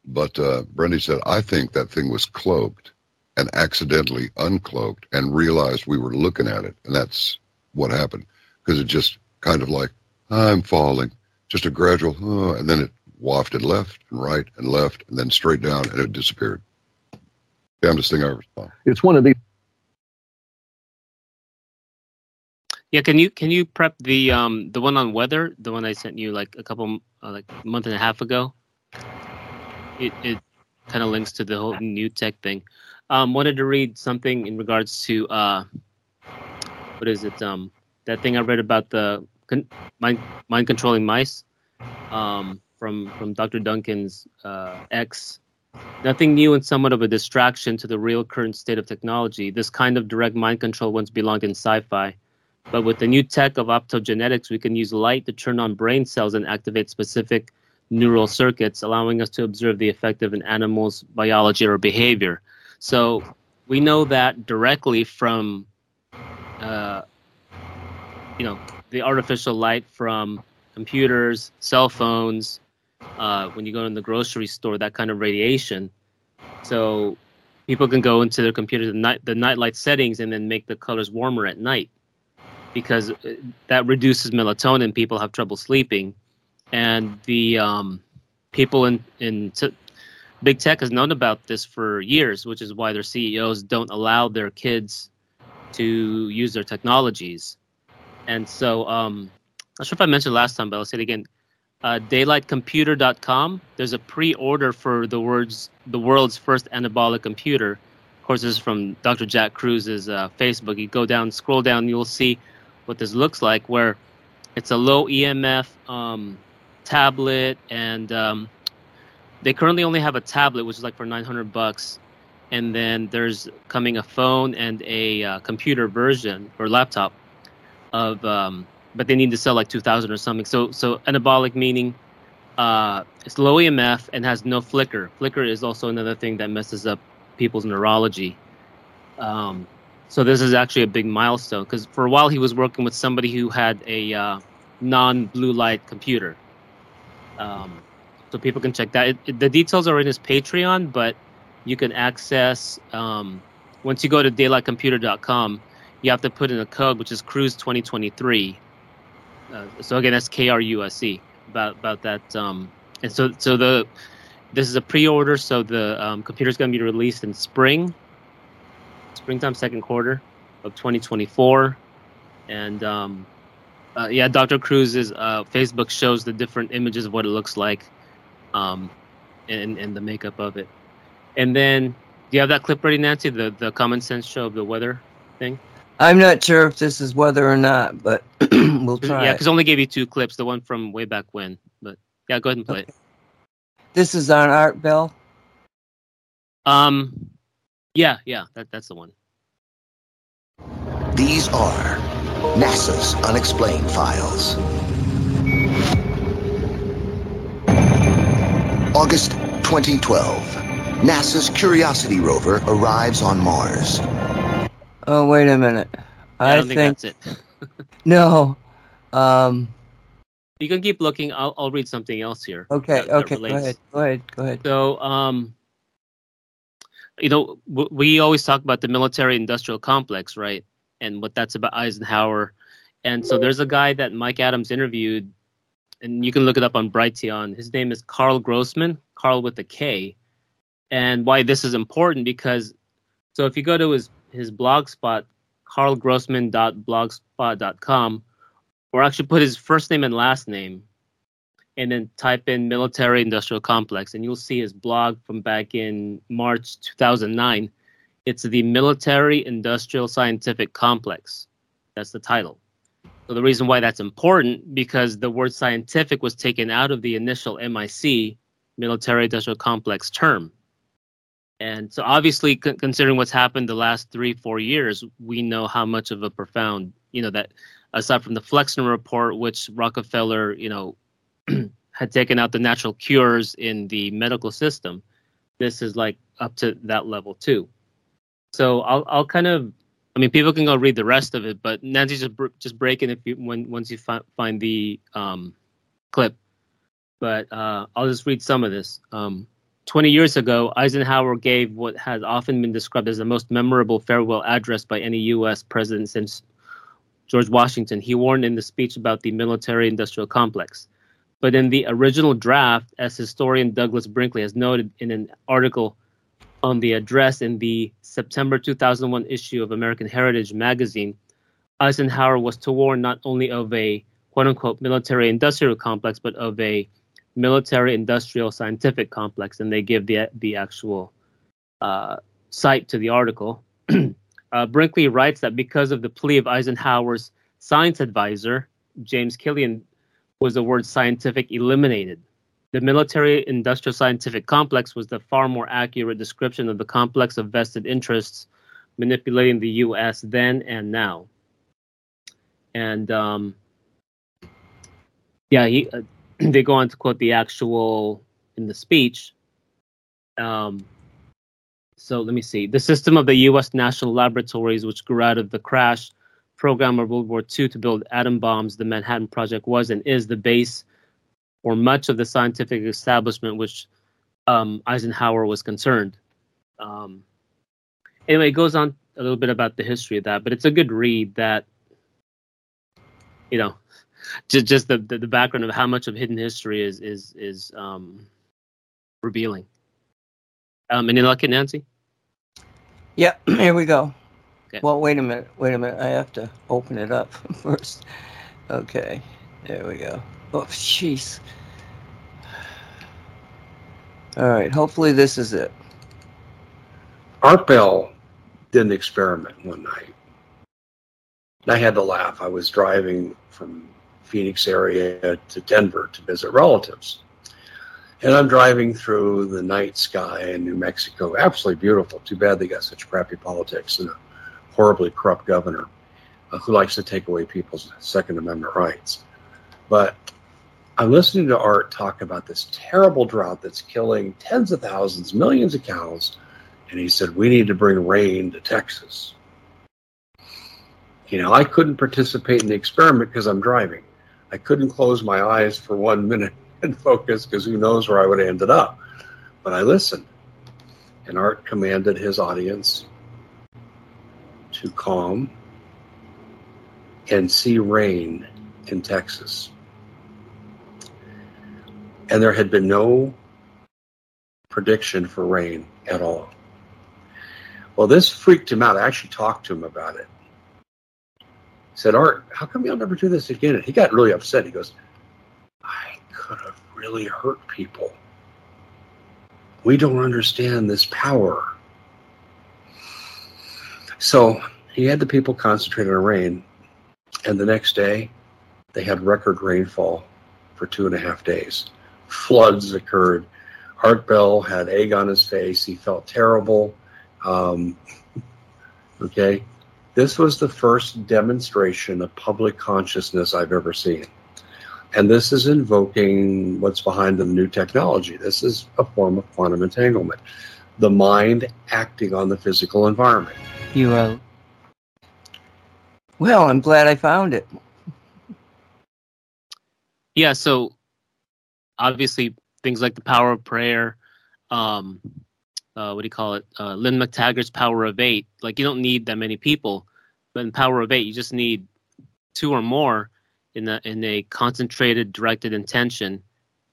But uh, Brendy said, I think that thing was cloaked and accidentally uncloaked and realized we were looking at it. And that's what happened because it just kind of like, I'm falling, just a gradual, oh, and then it wafted left and right and left and then straight down and it disappeared. Damnedest thing I ever saw. It's one of these. Yeah, can you can you prep the um the one on weather, the one I sent you like a couple uh, like a month and a half ago? It it kind of links to the whole new tech thing. Um, wanted to read something in regards to uh, what is it? Um, that thing I read about the con- mind mind controlling mice. Um, from from Dr. Duncan's uh, X. Nothing new and somewhat of a distraction to the real current state of technology. This kind of direct mind control once belonged in sci-fi. But with the new tech of optogenetics, we can use light to turn on brain cells and activate specific neural circuits, allowing us to observe the effect of an animal's biology or behavior. So we know that directly from, uh, you know, the artificial light from computers, cell phones, uh, when you go in the grocery store, that kind of radiation. So people can go into their computers, the night the nightlight settings, and then make the colors warmer at night because uh, that reduces melatonin. People have trouble sleeping, and the um, people in in t- big tech has known about this for years, which is why their CEOs don't allow their kids to use their technologies. And so, um, not sure if I mentioned last time, but I'll say it again. Uh, daylightcomputer.com. There's a pre-order for the words the world's first anabolic computer. Of course, this is from Dr. Jack Kruse's uh, Facebook. You go down, scroll down, you'll see what this looks like, where it's a low EMF um, tablet, and um, they currently only have a tablet, which is like for 900 bucks, and then there's coming a phone and a uh, computer version or laptop of um, but they need to sell like 2,000 or something. So so anabolic meaning uh, it's low EMF and has no flicker. Flicker is also another thing that messes up people's neurology. Um, so this is actually a big milestone because for a while he was working with somebody who had a uh, non-blue light computer. Um, so people can check that. It, it- the details are in his Patreon, but you can access um, once you go to daylightcomputer.com. You have to put in a code which is Kruse 2023. Uh, so again, that's K R U S E about about that. Um, and so so the this is a pre-order, so the um, is going to be released in spring, springtime, second quarter of 2024, and um, uh, yeah, Dr. Kruse's uh, Facebook shows the different images of what it looks like, um, and and the makeup of it. And then, do you have that clip ready, Nancy? The the common sense show of the weather thing. I'm not sure if this is weather or not, but we'll try. Yeah, because only gave you two clips. The one from way back when, but yeah, go ahead and play it. This is on Art Bell. Um, yeah, yeah, that that's the one. These are NASA's unexplained files. August 2012. NASA's Curiosity rover arrives on Mars. Oh, wait a minute. I, I don't think, that's it. no. Um. You can keep looking. I'll I'll read something else here. Okay. that- that okay. Go ahead. Go ahead. Go ahead. So, um, you know, w- we always talk about the military-industrial complex, right? And what that's about Eisenhower. And so there's a guy that Mike Adams interviewed, and you can look it up on Brighteon. His name is Karl Grossman, Karl with a K. And why this is important because, so if you go to his his blog spot, karlgrossman.blogspot.com, or actually put his first name and last name, and then type in military industrial complex and you'll see his blog from back in march 2009 it's the military industrial scientific complex that's the title the reason why that's important because the word scientific was taken out of the initial mic military industrial complex term and so obviously con- considering what's happened the last three four years we know how much of a profound you know that aside from the flexner report which rockefeller you know had taken out the natural cures in the medical system, this is like up to that level too. So I'll I'll kind of, I mean, people can go read the rest of it, but Nancy just br- just break it if you when once you fi- find the um, clip. But uh, I'll just read some of this. Um, 20 years ago, Eisenhower gave what has often been described as the most memorable farewell address by any U.S. president since George Washington. He warned in the speech about the military industrial complex. But in the original draft, as historian Douglas Brinkley has noted in an article on the address in the September 2001 issue of American Heritage magazine, Eisenhower was to warn not only of a quote unquote military industrial complex, but of a military industrial scientific complex. And they give the, the actual uh, site to the article. uh, Brinkley writes that because of the plea of Eisenhower's science advisor, James Killian, was the word scientific eliminated. The military industrial scientific complex was the far more accurate description of the complex of vested interests manipulating the U.S. then and now. And um, yeah, he, uh, they go on to quote the actual in the speech. Um, so let me see. The system of the U.S. national laboratories, which grew out of the crash program of World War II to build atom bombs, the Manhattan Project was and is the base for much of the scientific establishment which um, Eisenhower was concerned. Um, anyway, it goes on a little bit about the history of that, but it's a good read that, you know, just just the, the, the background of how much of hidden history is is is um, revealing. Um, any luck, Nancy? Yep. Here we go. Okay. Well, wait a minute. Wait a minute. I have to open it up first. Okay. There we go. Oh, jeez. All right. Hopefully, this is it. Art Bell did an experiment one night. And I had to laugh. I was driving from Phoenix area to Denver to visit relatives. And I'm driving through the night sky in New Mexico. Absolutely beautiful. Too bad they got such crappy politics and a horribly corrupt governor. uh, who likes to take away people's Second Amendment rights. But I'm listening to Art talk about this terrible drought that's killing tens of thousands, millions of cows. And he said, We need to bring rain to Texas. You know, I couldn't participate in the experiment because I'm driving. I couldn't close my eyes for one minute and focus because who knows where I would have ended up. But I listened. And Art commanded his audience to calm and see rain in Texas. And there had been no prediction for rain at all. Well, this freaked him out. I actually talked to him about it. He said, Art, how come you'll never do this again? And he got really upset. He goes, I could have really hurt people. We don't understand this power. So he had the people concentrate on rain, and the next day they had record rainfall for two and a half days. Floods occurred. Art Bell had egg on his face. He felt terrible. Um, okay. This was the first demonstration of public consciousness I've ever seen. And this is invoking what's behind the new technology. This is a form of quantum entanglement. The mind acting on the physical environment. You uh Well, I'm glad I found it. Yeah, so obviously things like the power of prayer, um, uh, what do you call it? Uh, Lynne McTaggart's power of eight. Like you don't need that many people, but in power of eight, you just need two or more in a in a concentrated, directed intention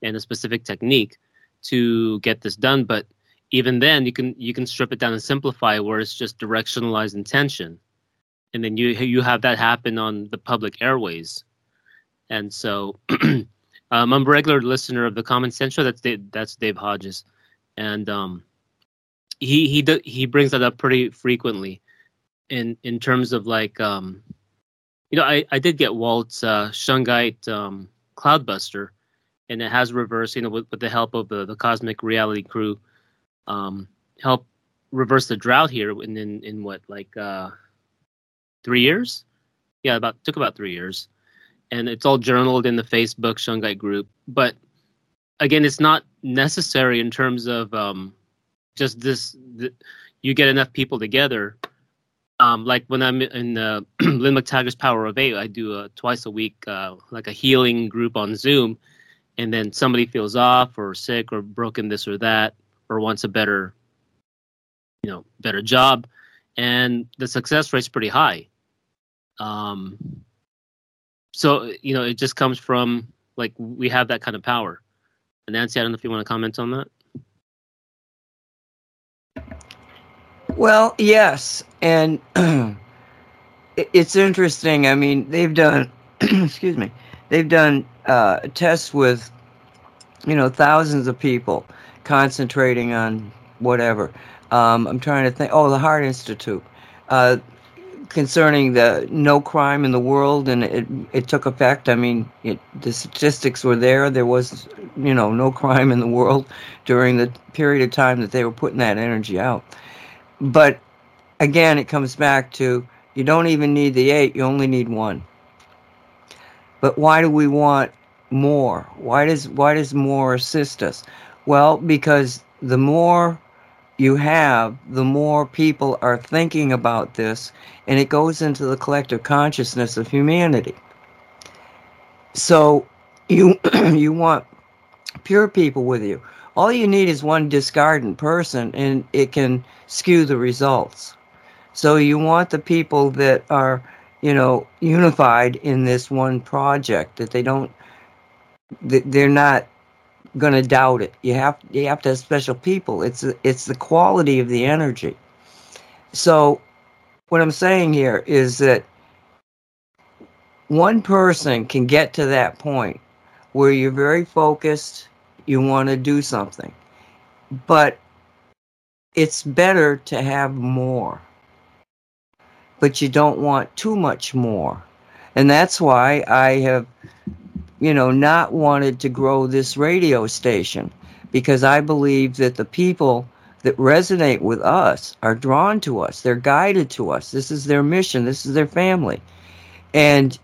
and a specific technique to get this done. But even then, you can you can strip it down and simplify where it's just directionalized intention, and then you you have that happen on the public airways, and so. Um, I'm a regular listener of the Common Sense Show. That's Dave, that's Dave Hodges, and um, he he do, he brings that up pretty frequently, in in terms of like um, you know I, I did get Walt's uh, Shungite um, Cloudbuster, and it has reversed you know with, with the help of the, the Cosmic Reality crew, um, help reverse the drought here in in, in what like uh, three years, yeah about took about three years and it's all journaled in the Facebook Shungite group. But again, it's not necessary in terms of um, just this. You get enough people together. Um, like when I'm in uh, Lynne McTaggart's Power of Eight, I do a twice a week, uh, like a healing group on Zoom, and then somebody feels off or sick or broken this or that or wants a better, you know, better job, and the success rate's pretty high. Um, so you know it just comes from like we have that kind of power and nancy i don't know if you want to comment on that Well, yes, and it's interesting. I mean, they've done, excuse me, they've done uh, tests with, you know, thousands of people concentrating on whatever. Um, I'm trying to think. Oh, the Heart Institute, uh, concerning the no crime in the world, and it it took effect. I mean, it, the statistics were there. There was, you know, no crime in the world during the period of time that they were putting that energy out but again, it comes back to you don't even need the eight, you only need one. But why do we want more? Why does why does more assist us? Well, because the more you have, the more people are thinking about this, and it goes into the collective consciousness of humanity. So you you want pure people with you. All you need is one discardant person, and it can skew the results. So you want the people that are, you know, unified in this one project. That they don't, they're not going to doubt it. You have you have to have special people. It's it's the quality of the energy. So, what I'm saying here is that one person can get to that point where you're very focused, you want to do something. But it's better to have more. But you don't want too much more. And that's why I have, you know, not wanted to grow this radio station because I believe that the people that resonate with us are drawn to us, they're guided to us. This is their mission, this is their family. and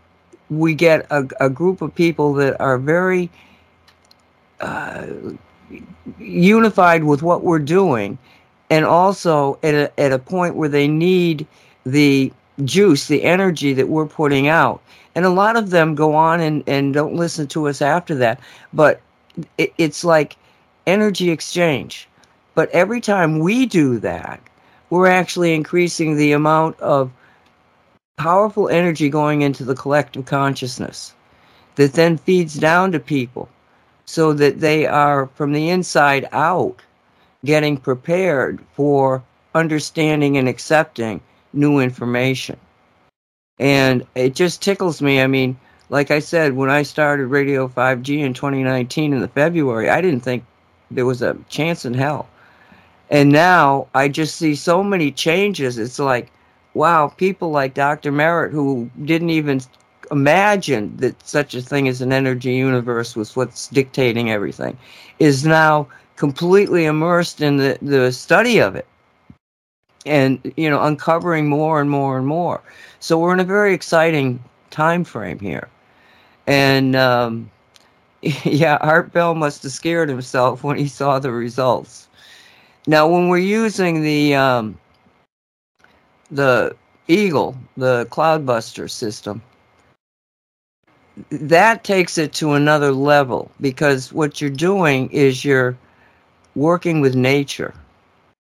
we get a, a group of people that are very uh, unified with what we're doing, and also at a, at a point where they need the juice, the energy that we're putting out. And a lot of them go on and, and don't listen to us after that. But it, it's like energy exchange. But every time we do that, we're actually increasing the amount of powerful energy going into the collective consciousness that then feeds down to people so that they are from the inside out getting prepared for understanding and accepting new information. And it just tickles me. I mean, like I said, when I started Radio 5G in 2019 in the February, I didn't think there was a chance in hell. And now I just see so many changes. It's like, wow, people like Dr. Merritt, who didn't even imagine that such a thing as an energy universe was what's dictating everything, is now completely immersed in the, the study of it and you know uncovering more and more and more. So we're in a very exciting time frame here. And um, yeah art bell must have scared himself when he saw the results. Now when we're using the um, the eagle the cloudbuster system that takes it to another level because what you're doing is you're working with nature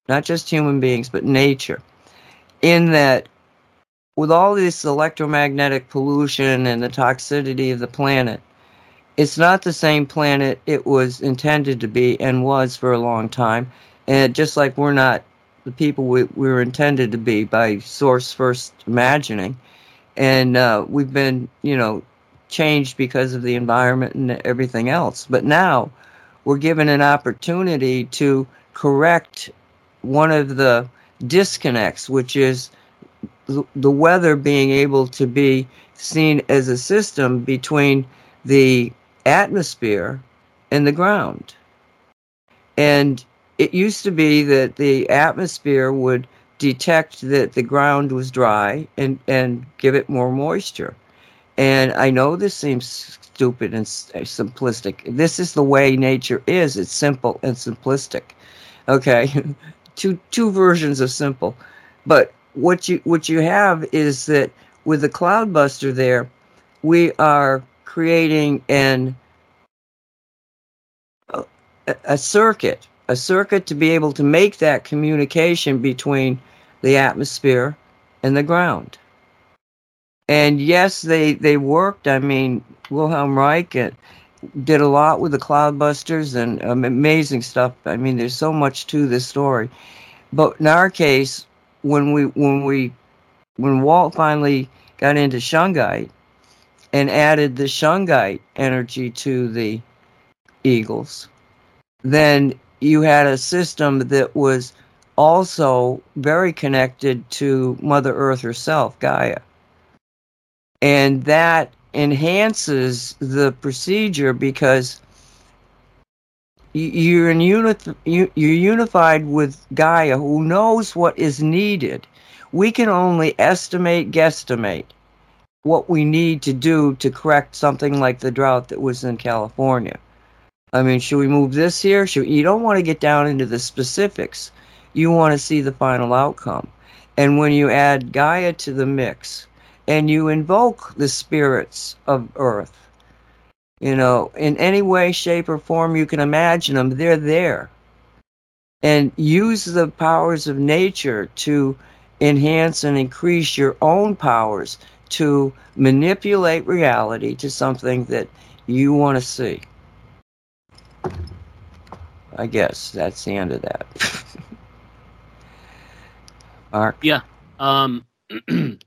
not just human beings, but nature, in that with all this electromagnetic pollution and the toxicity of the planet, it's not the same planet it was intended to be and was for a long time. And just like we're not the people we, we were intended to be by Source first imagining, and uh, we've been, you know, changed because of the environment and everything else. But now we're given an opportunity to correct one of the disconnects, which is the weather being able to be seen as a system between the atmosphere and the ground. And it used to be that the atmosphere would detect that the ground was dry and, and give it more moisture. And I know this seems stupid and uh, simplistic. This is the way nature is. It's simple and simplistic. Okay. two two versions of simple. But what you what you have is that with the Cloudbuster there, we are creating an a, circuit, a circuit to be able to make that communication between the atmosphere and the ground. And yes, they they worked. I mean, Wilhelm Reich did a lot with the Cloudbusters and um, amazing stuff. I mean, there's so much to this story. But in our case, when we when we when Walt finally got into Shungite and added the Shungite energy to the Eagles, then you had a system that was also very connected to Mother Earth herself, Gaia. And that enhances the procedure because you're in unit you're unified with Gaia who knows what is needed. We can only estimate, guesstimate what we need to do to correct something like the drought that was in California. I mean, should we move this here? Should you don't want to get down into the specifics. You want to see the final outcome. And when you add Gaia to the mix, and you invoke the spirits of earth. You know, in any way, shape, or form you can imagine them, they're there. And use the powers of nature to enhance and increase your own powers to manipulate reality to something that you want to see. I guess that's the end of that. Mark? Yeah. Um,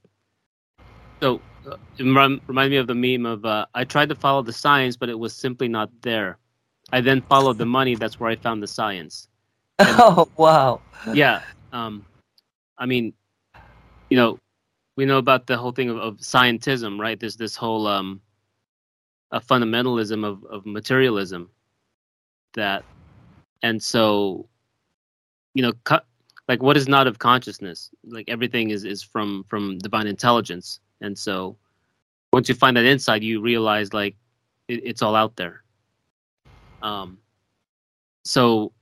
So uh, it rem- remind me of the meme of uh, I tried to follow the science, but it was simply not there. I then followed the money. That's where I found the science. And, oh wow! Yeah. Um, I mean, you know, we know about the whole thing of, of scientism, right? There's this whole um, a fundamentalism of, of materialism that, and so, you know, cu- like what is not of consciousness? Like everything is is from from divine intelligence and so once you find that insight, you realize like it, it's all out there. Um, so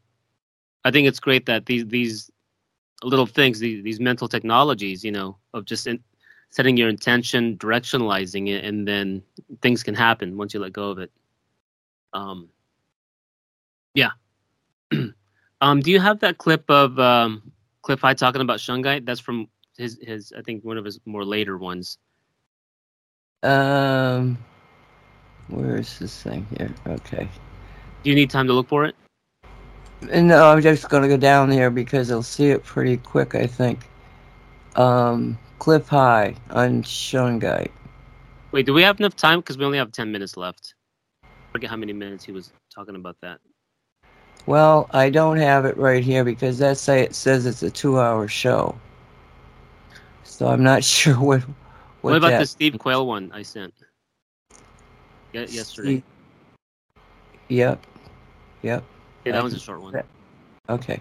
I think it's great that these these little things, these, these mental technologies, you know, of just in, setting your intention, directionalizing it, and then things can happen once you let go of it. Um, yeah. um, do you have that clip of um, Cliff High talking about Shungite? That's from his his I think one of his more later ones. Um, where is this thing here? Okay. Do you need time to look for it? No, I'm just gonna go down there because I'll see it pretty quick. I think. Um, Cliff High on Shungite. Wait, do we have enough time? Because we only have ten minutes left. I forget how many minutes he was talking about that. Well, I don't have it right here because that say it says it's a two-hour show. So I'm not sure what. What, What, about that, the Steve Quayle one I sent? Ye- yesterday. Yep. Yep. Yeah, I that was a short one. Okay.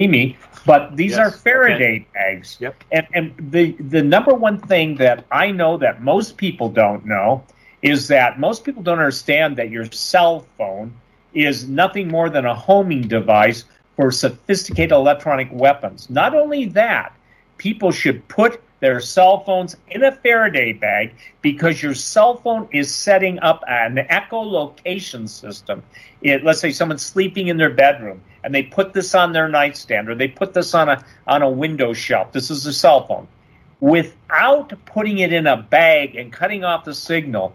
me, but these Yes, are okay. Faraday bags. Yep. And and the the number one thing that I know that most people don't know is that most people don't understand that your cell phone is nothing more than a homing device for sophisticated electronic weapons. Not only that, people should put their cell phones in a Faraday bag because your cell phone is setting up an echolocation system. It, let's say someone's sleeping in their bedroom and they put this on their nightstand or they put this on a on a window shelf. This is a cell phone. Without putting it in a bag and cutting off the signal,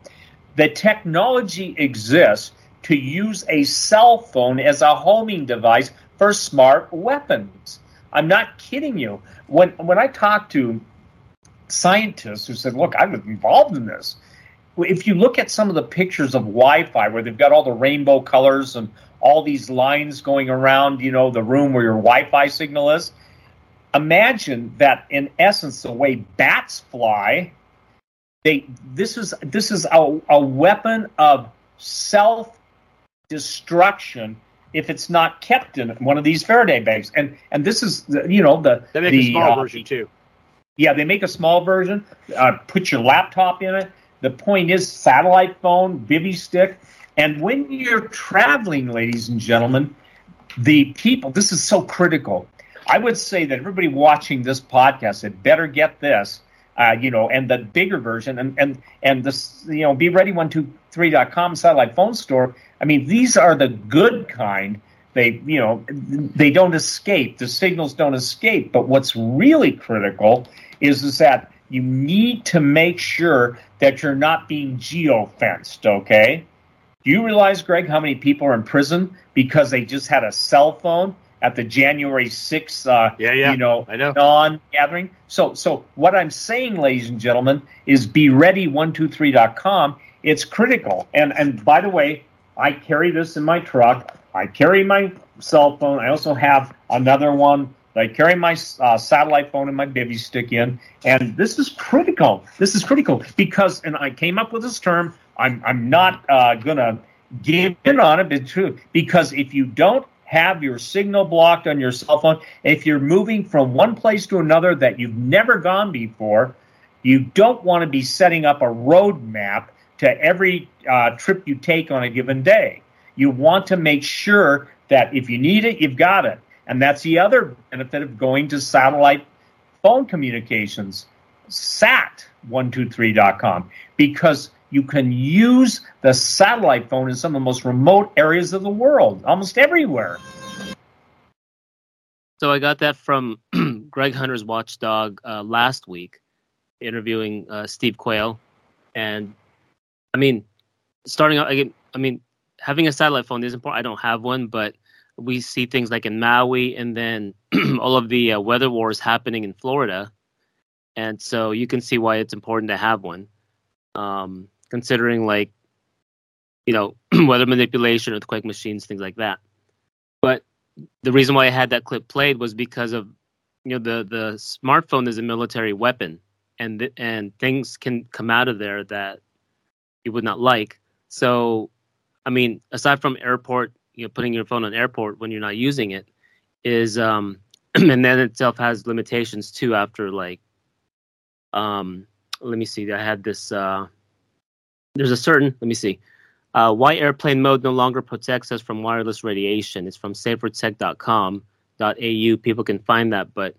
the technology exists to use a cell phone as a homing device for smart weapons. I'm not kidding you. When when I talk to scientists who said, "Look, I was involved in this," if you look at some of the pictures of Wi-Fi where they've got all the rainbow colors and all these lines going around, you know, the room where your Wi-Fi signal is, imagine that in essence the way bats fly, they this is this is a, a weapon of self destruction if it's not kept in one of these Faraday bags. And and this is the, you know the They make the, a small uh, version too. yeah, they make a small version. Uh, put your laptop in it. The point is satellite phone, bivy stick. And when you're traveling, ladies and gentlemen, the people, this is so critical. I would say that everybody watching this podcast had better get this, uh, you know, and the bigger version and, and, and this, you know, be ready 123.com satellite phone store. I mean, these are the good kind. They, you know, they don't escape. The signals don't escape. But what's really critical is, is that you need to make sure that you're not being geofenced, okay? Do you realize, Greg, how many people are in prison because they just had a cell phone at the January 6th, uh, Yeah, yeah. you know, I know. non-gathering? So, so what I'm saying, ladies and gentlemen, is be ready 123.com. It's critical. And and by the way, I carry this in my truck. I carry my cell phone. I also have another one. I carry my uh, satellite phone and my bivy stick in, and this is critical. This is critical because, and I came up with this term. I'm I'm not uh, gonna give in on it, but true because if you don't have your signal blocked on your cell phone, if you're moving from one place to another that you've never gone before, you don't want to be setting up a road map to every uh, trip you take on a given day. You want to make sure that if you need it, you've got it. And that's the other benefit of going to satellite phone communications, sat123.com, because you can use the satellite phone in some of the most remote areas of the world, almost everywhere. So I got that from Greg Hunter's Watchdog uh, last week, interviewing uh, Steve Quayle, and I mean, starting out again. I mean, having a satellite phone is important. I don't have one, but we see things like in Maui, and then all of the uh, weather wars happening in Florida, and so you can see why it's important to have one, um, considering like, you know, weather manipulation, earthquake machines, things like that. But the reason why I had that clip played was because of you know the the smartphone is a military weapon and th- and things can come out of there that you would not like. So, I mean, aside from airport, you know, putting your phone on airport when you're not using it is um and then itself has limitations too after like Um, let me see. I had this. Uh, there's a certain. Let me see. Uh, why airplane mode no longer protects us from wireless radiation? It's from safertech.com.au. People can find that, but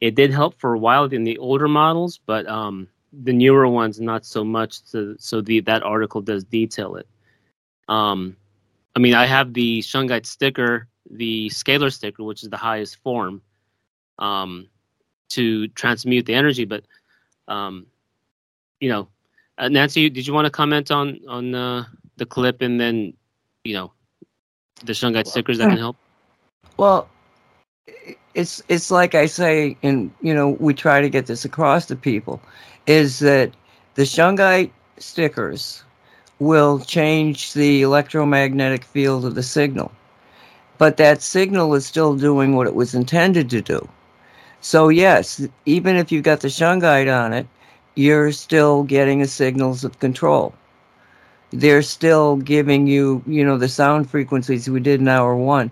it did help for a while in the older models, but um, the newer ones not so much. So, so the that article does detail it. Um, I mean, I have the Shungite sticker, the scalar sticker, which is the highest form, um, to transmute the energy. But, um, you know, uh, Nancy, did you want to comment on on uh, the clip and then, you know, the Shungite stickers that can help? Well, it's it's like I say, and you know, we try to get this across to people, is that the Shungite stickers will change the electromagnetic field of the signal. But that signal is still doing what it was intended to do. So, yes, even if you've got the shungite on it, you're still getting the signals of control. They're still giving you, you know, the sound frequencies we did in hour one.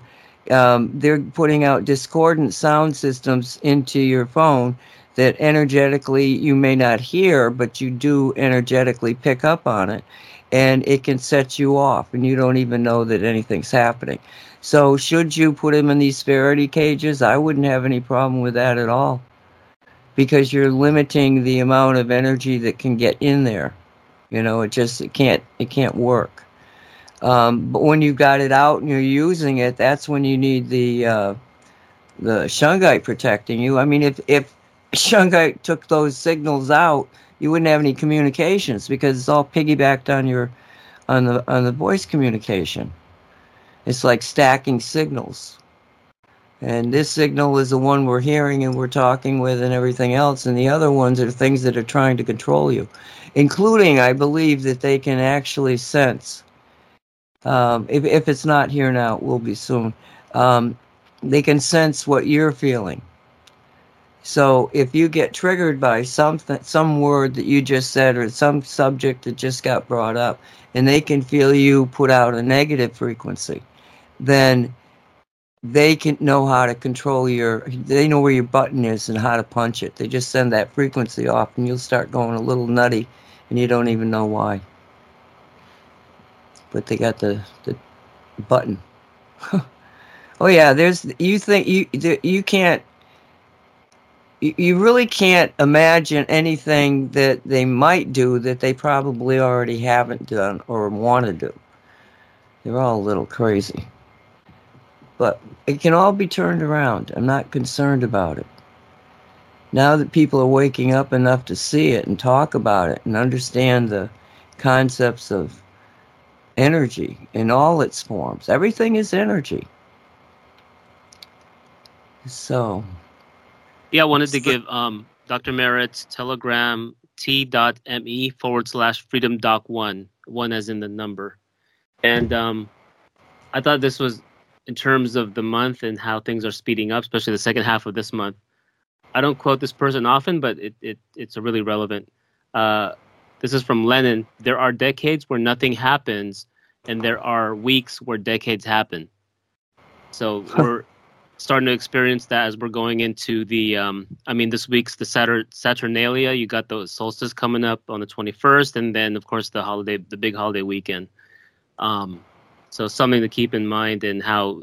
Um, they're putting out discordant sound systems into your phone that energetically you may not hear, but you do energetically pick up on it and it can set you off and you don't even know that anything's happening. So should you put him in these Faraday cages? I wouldn't have any problem with that at all. Because you're limiting the amount of energy that can get in there. You know, it just it can't it can't work. Um, but when you've got it out and you're using it, that's when you need the uh, the shungite protecting you. I mean, if if shungite took those signals out, you wouldn't have any communications because it's all piggybacked on your on the on the voice communication. It's like stacking signals. And this signal is the one we're hearing and we're talking with and everything else. And the other ones are things that are trying to control you, including, I believe, that they can actually sense. Um, if, if it's not here now, it will be soon. Um, they can sense what you're feeling. So if you get triggered by something, some word that you just said, or some subject that just got brought up, and they can feel you put out a negative frequency, then they can know how to control your. They know where your button is and how to punch it. They just send that frequency off, and you'll start going a little nutty, and you don't even know why. But they got the the button. oh yeah, there's you think you you can't you really can't imagine anything that they might do that they probably already haven't done or want to do. They're all a little crazy. But it can all be turned around. I'm not concerned about it. Now that people are waking up enough to see it and talk about it and understand the concepts of energy in all its forms, everything is energy. So. Yeah, I wanted to give um, Dr. Merritt's Telegram t.me forward slash freedom doc one, one as in the number. And um, I thought this was in terms of the month and how things are speeding up, especially the second half of this month. I don't quote this person often, but it, it it's a really relevant. Uh, this is from Lenin. There are decades where nothing happens, and there are weeks where decades happen. So we're starting to experience that as we're going into the um, i mean this week's the Saturn, saturnalia. You got the solstice coming up on the 21st and then of course the holiday the big holiday weekend. Um, so something to keep in mind and how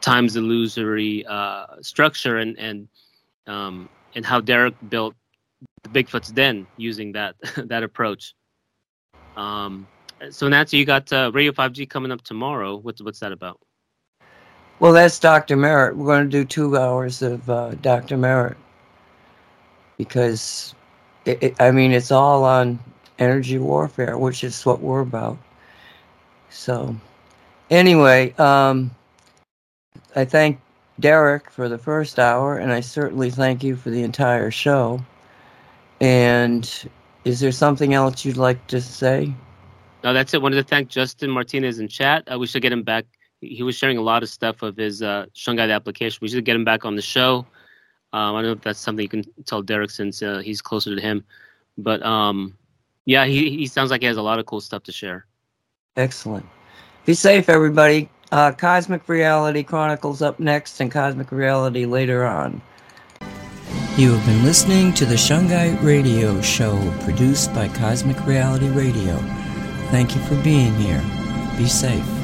time's illusory uh, structure and and um, and how derek built the bigfoot's den using that that approach. Um, so nancy you got uh, radio 5g coming up tomorrow. What's what's that about well, that's Dr. Merritt. We're going to do two hours of uh, Dr. Merritt because, it, it, I mean, it's all on energy warfare, which is what we're about. So, anyway, um, I thank Derek for the first hour, and I certainly thank you for the entire show. And is there something else you'd like to say? No, that's it. Wanted to thank Justin Martinez in chat. We should get him back he was sharing a lot of stuff of his uh, Shungite application. We should get him back on the show. Um, I don't know if that's something you can tell Derek since uh, he's closer to him. But um, yeah, he, he sounds like he has a lot of cool stuff to share. Excellent. Be safe, everybody. Uh, Cosmic Reality Chronicles up next and Cosmic Reality later on. You have been listening to the Shungite Radio Show produced by Cosmic Reality Radio. Thank you for being here. Be safe.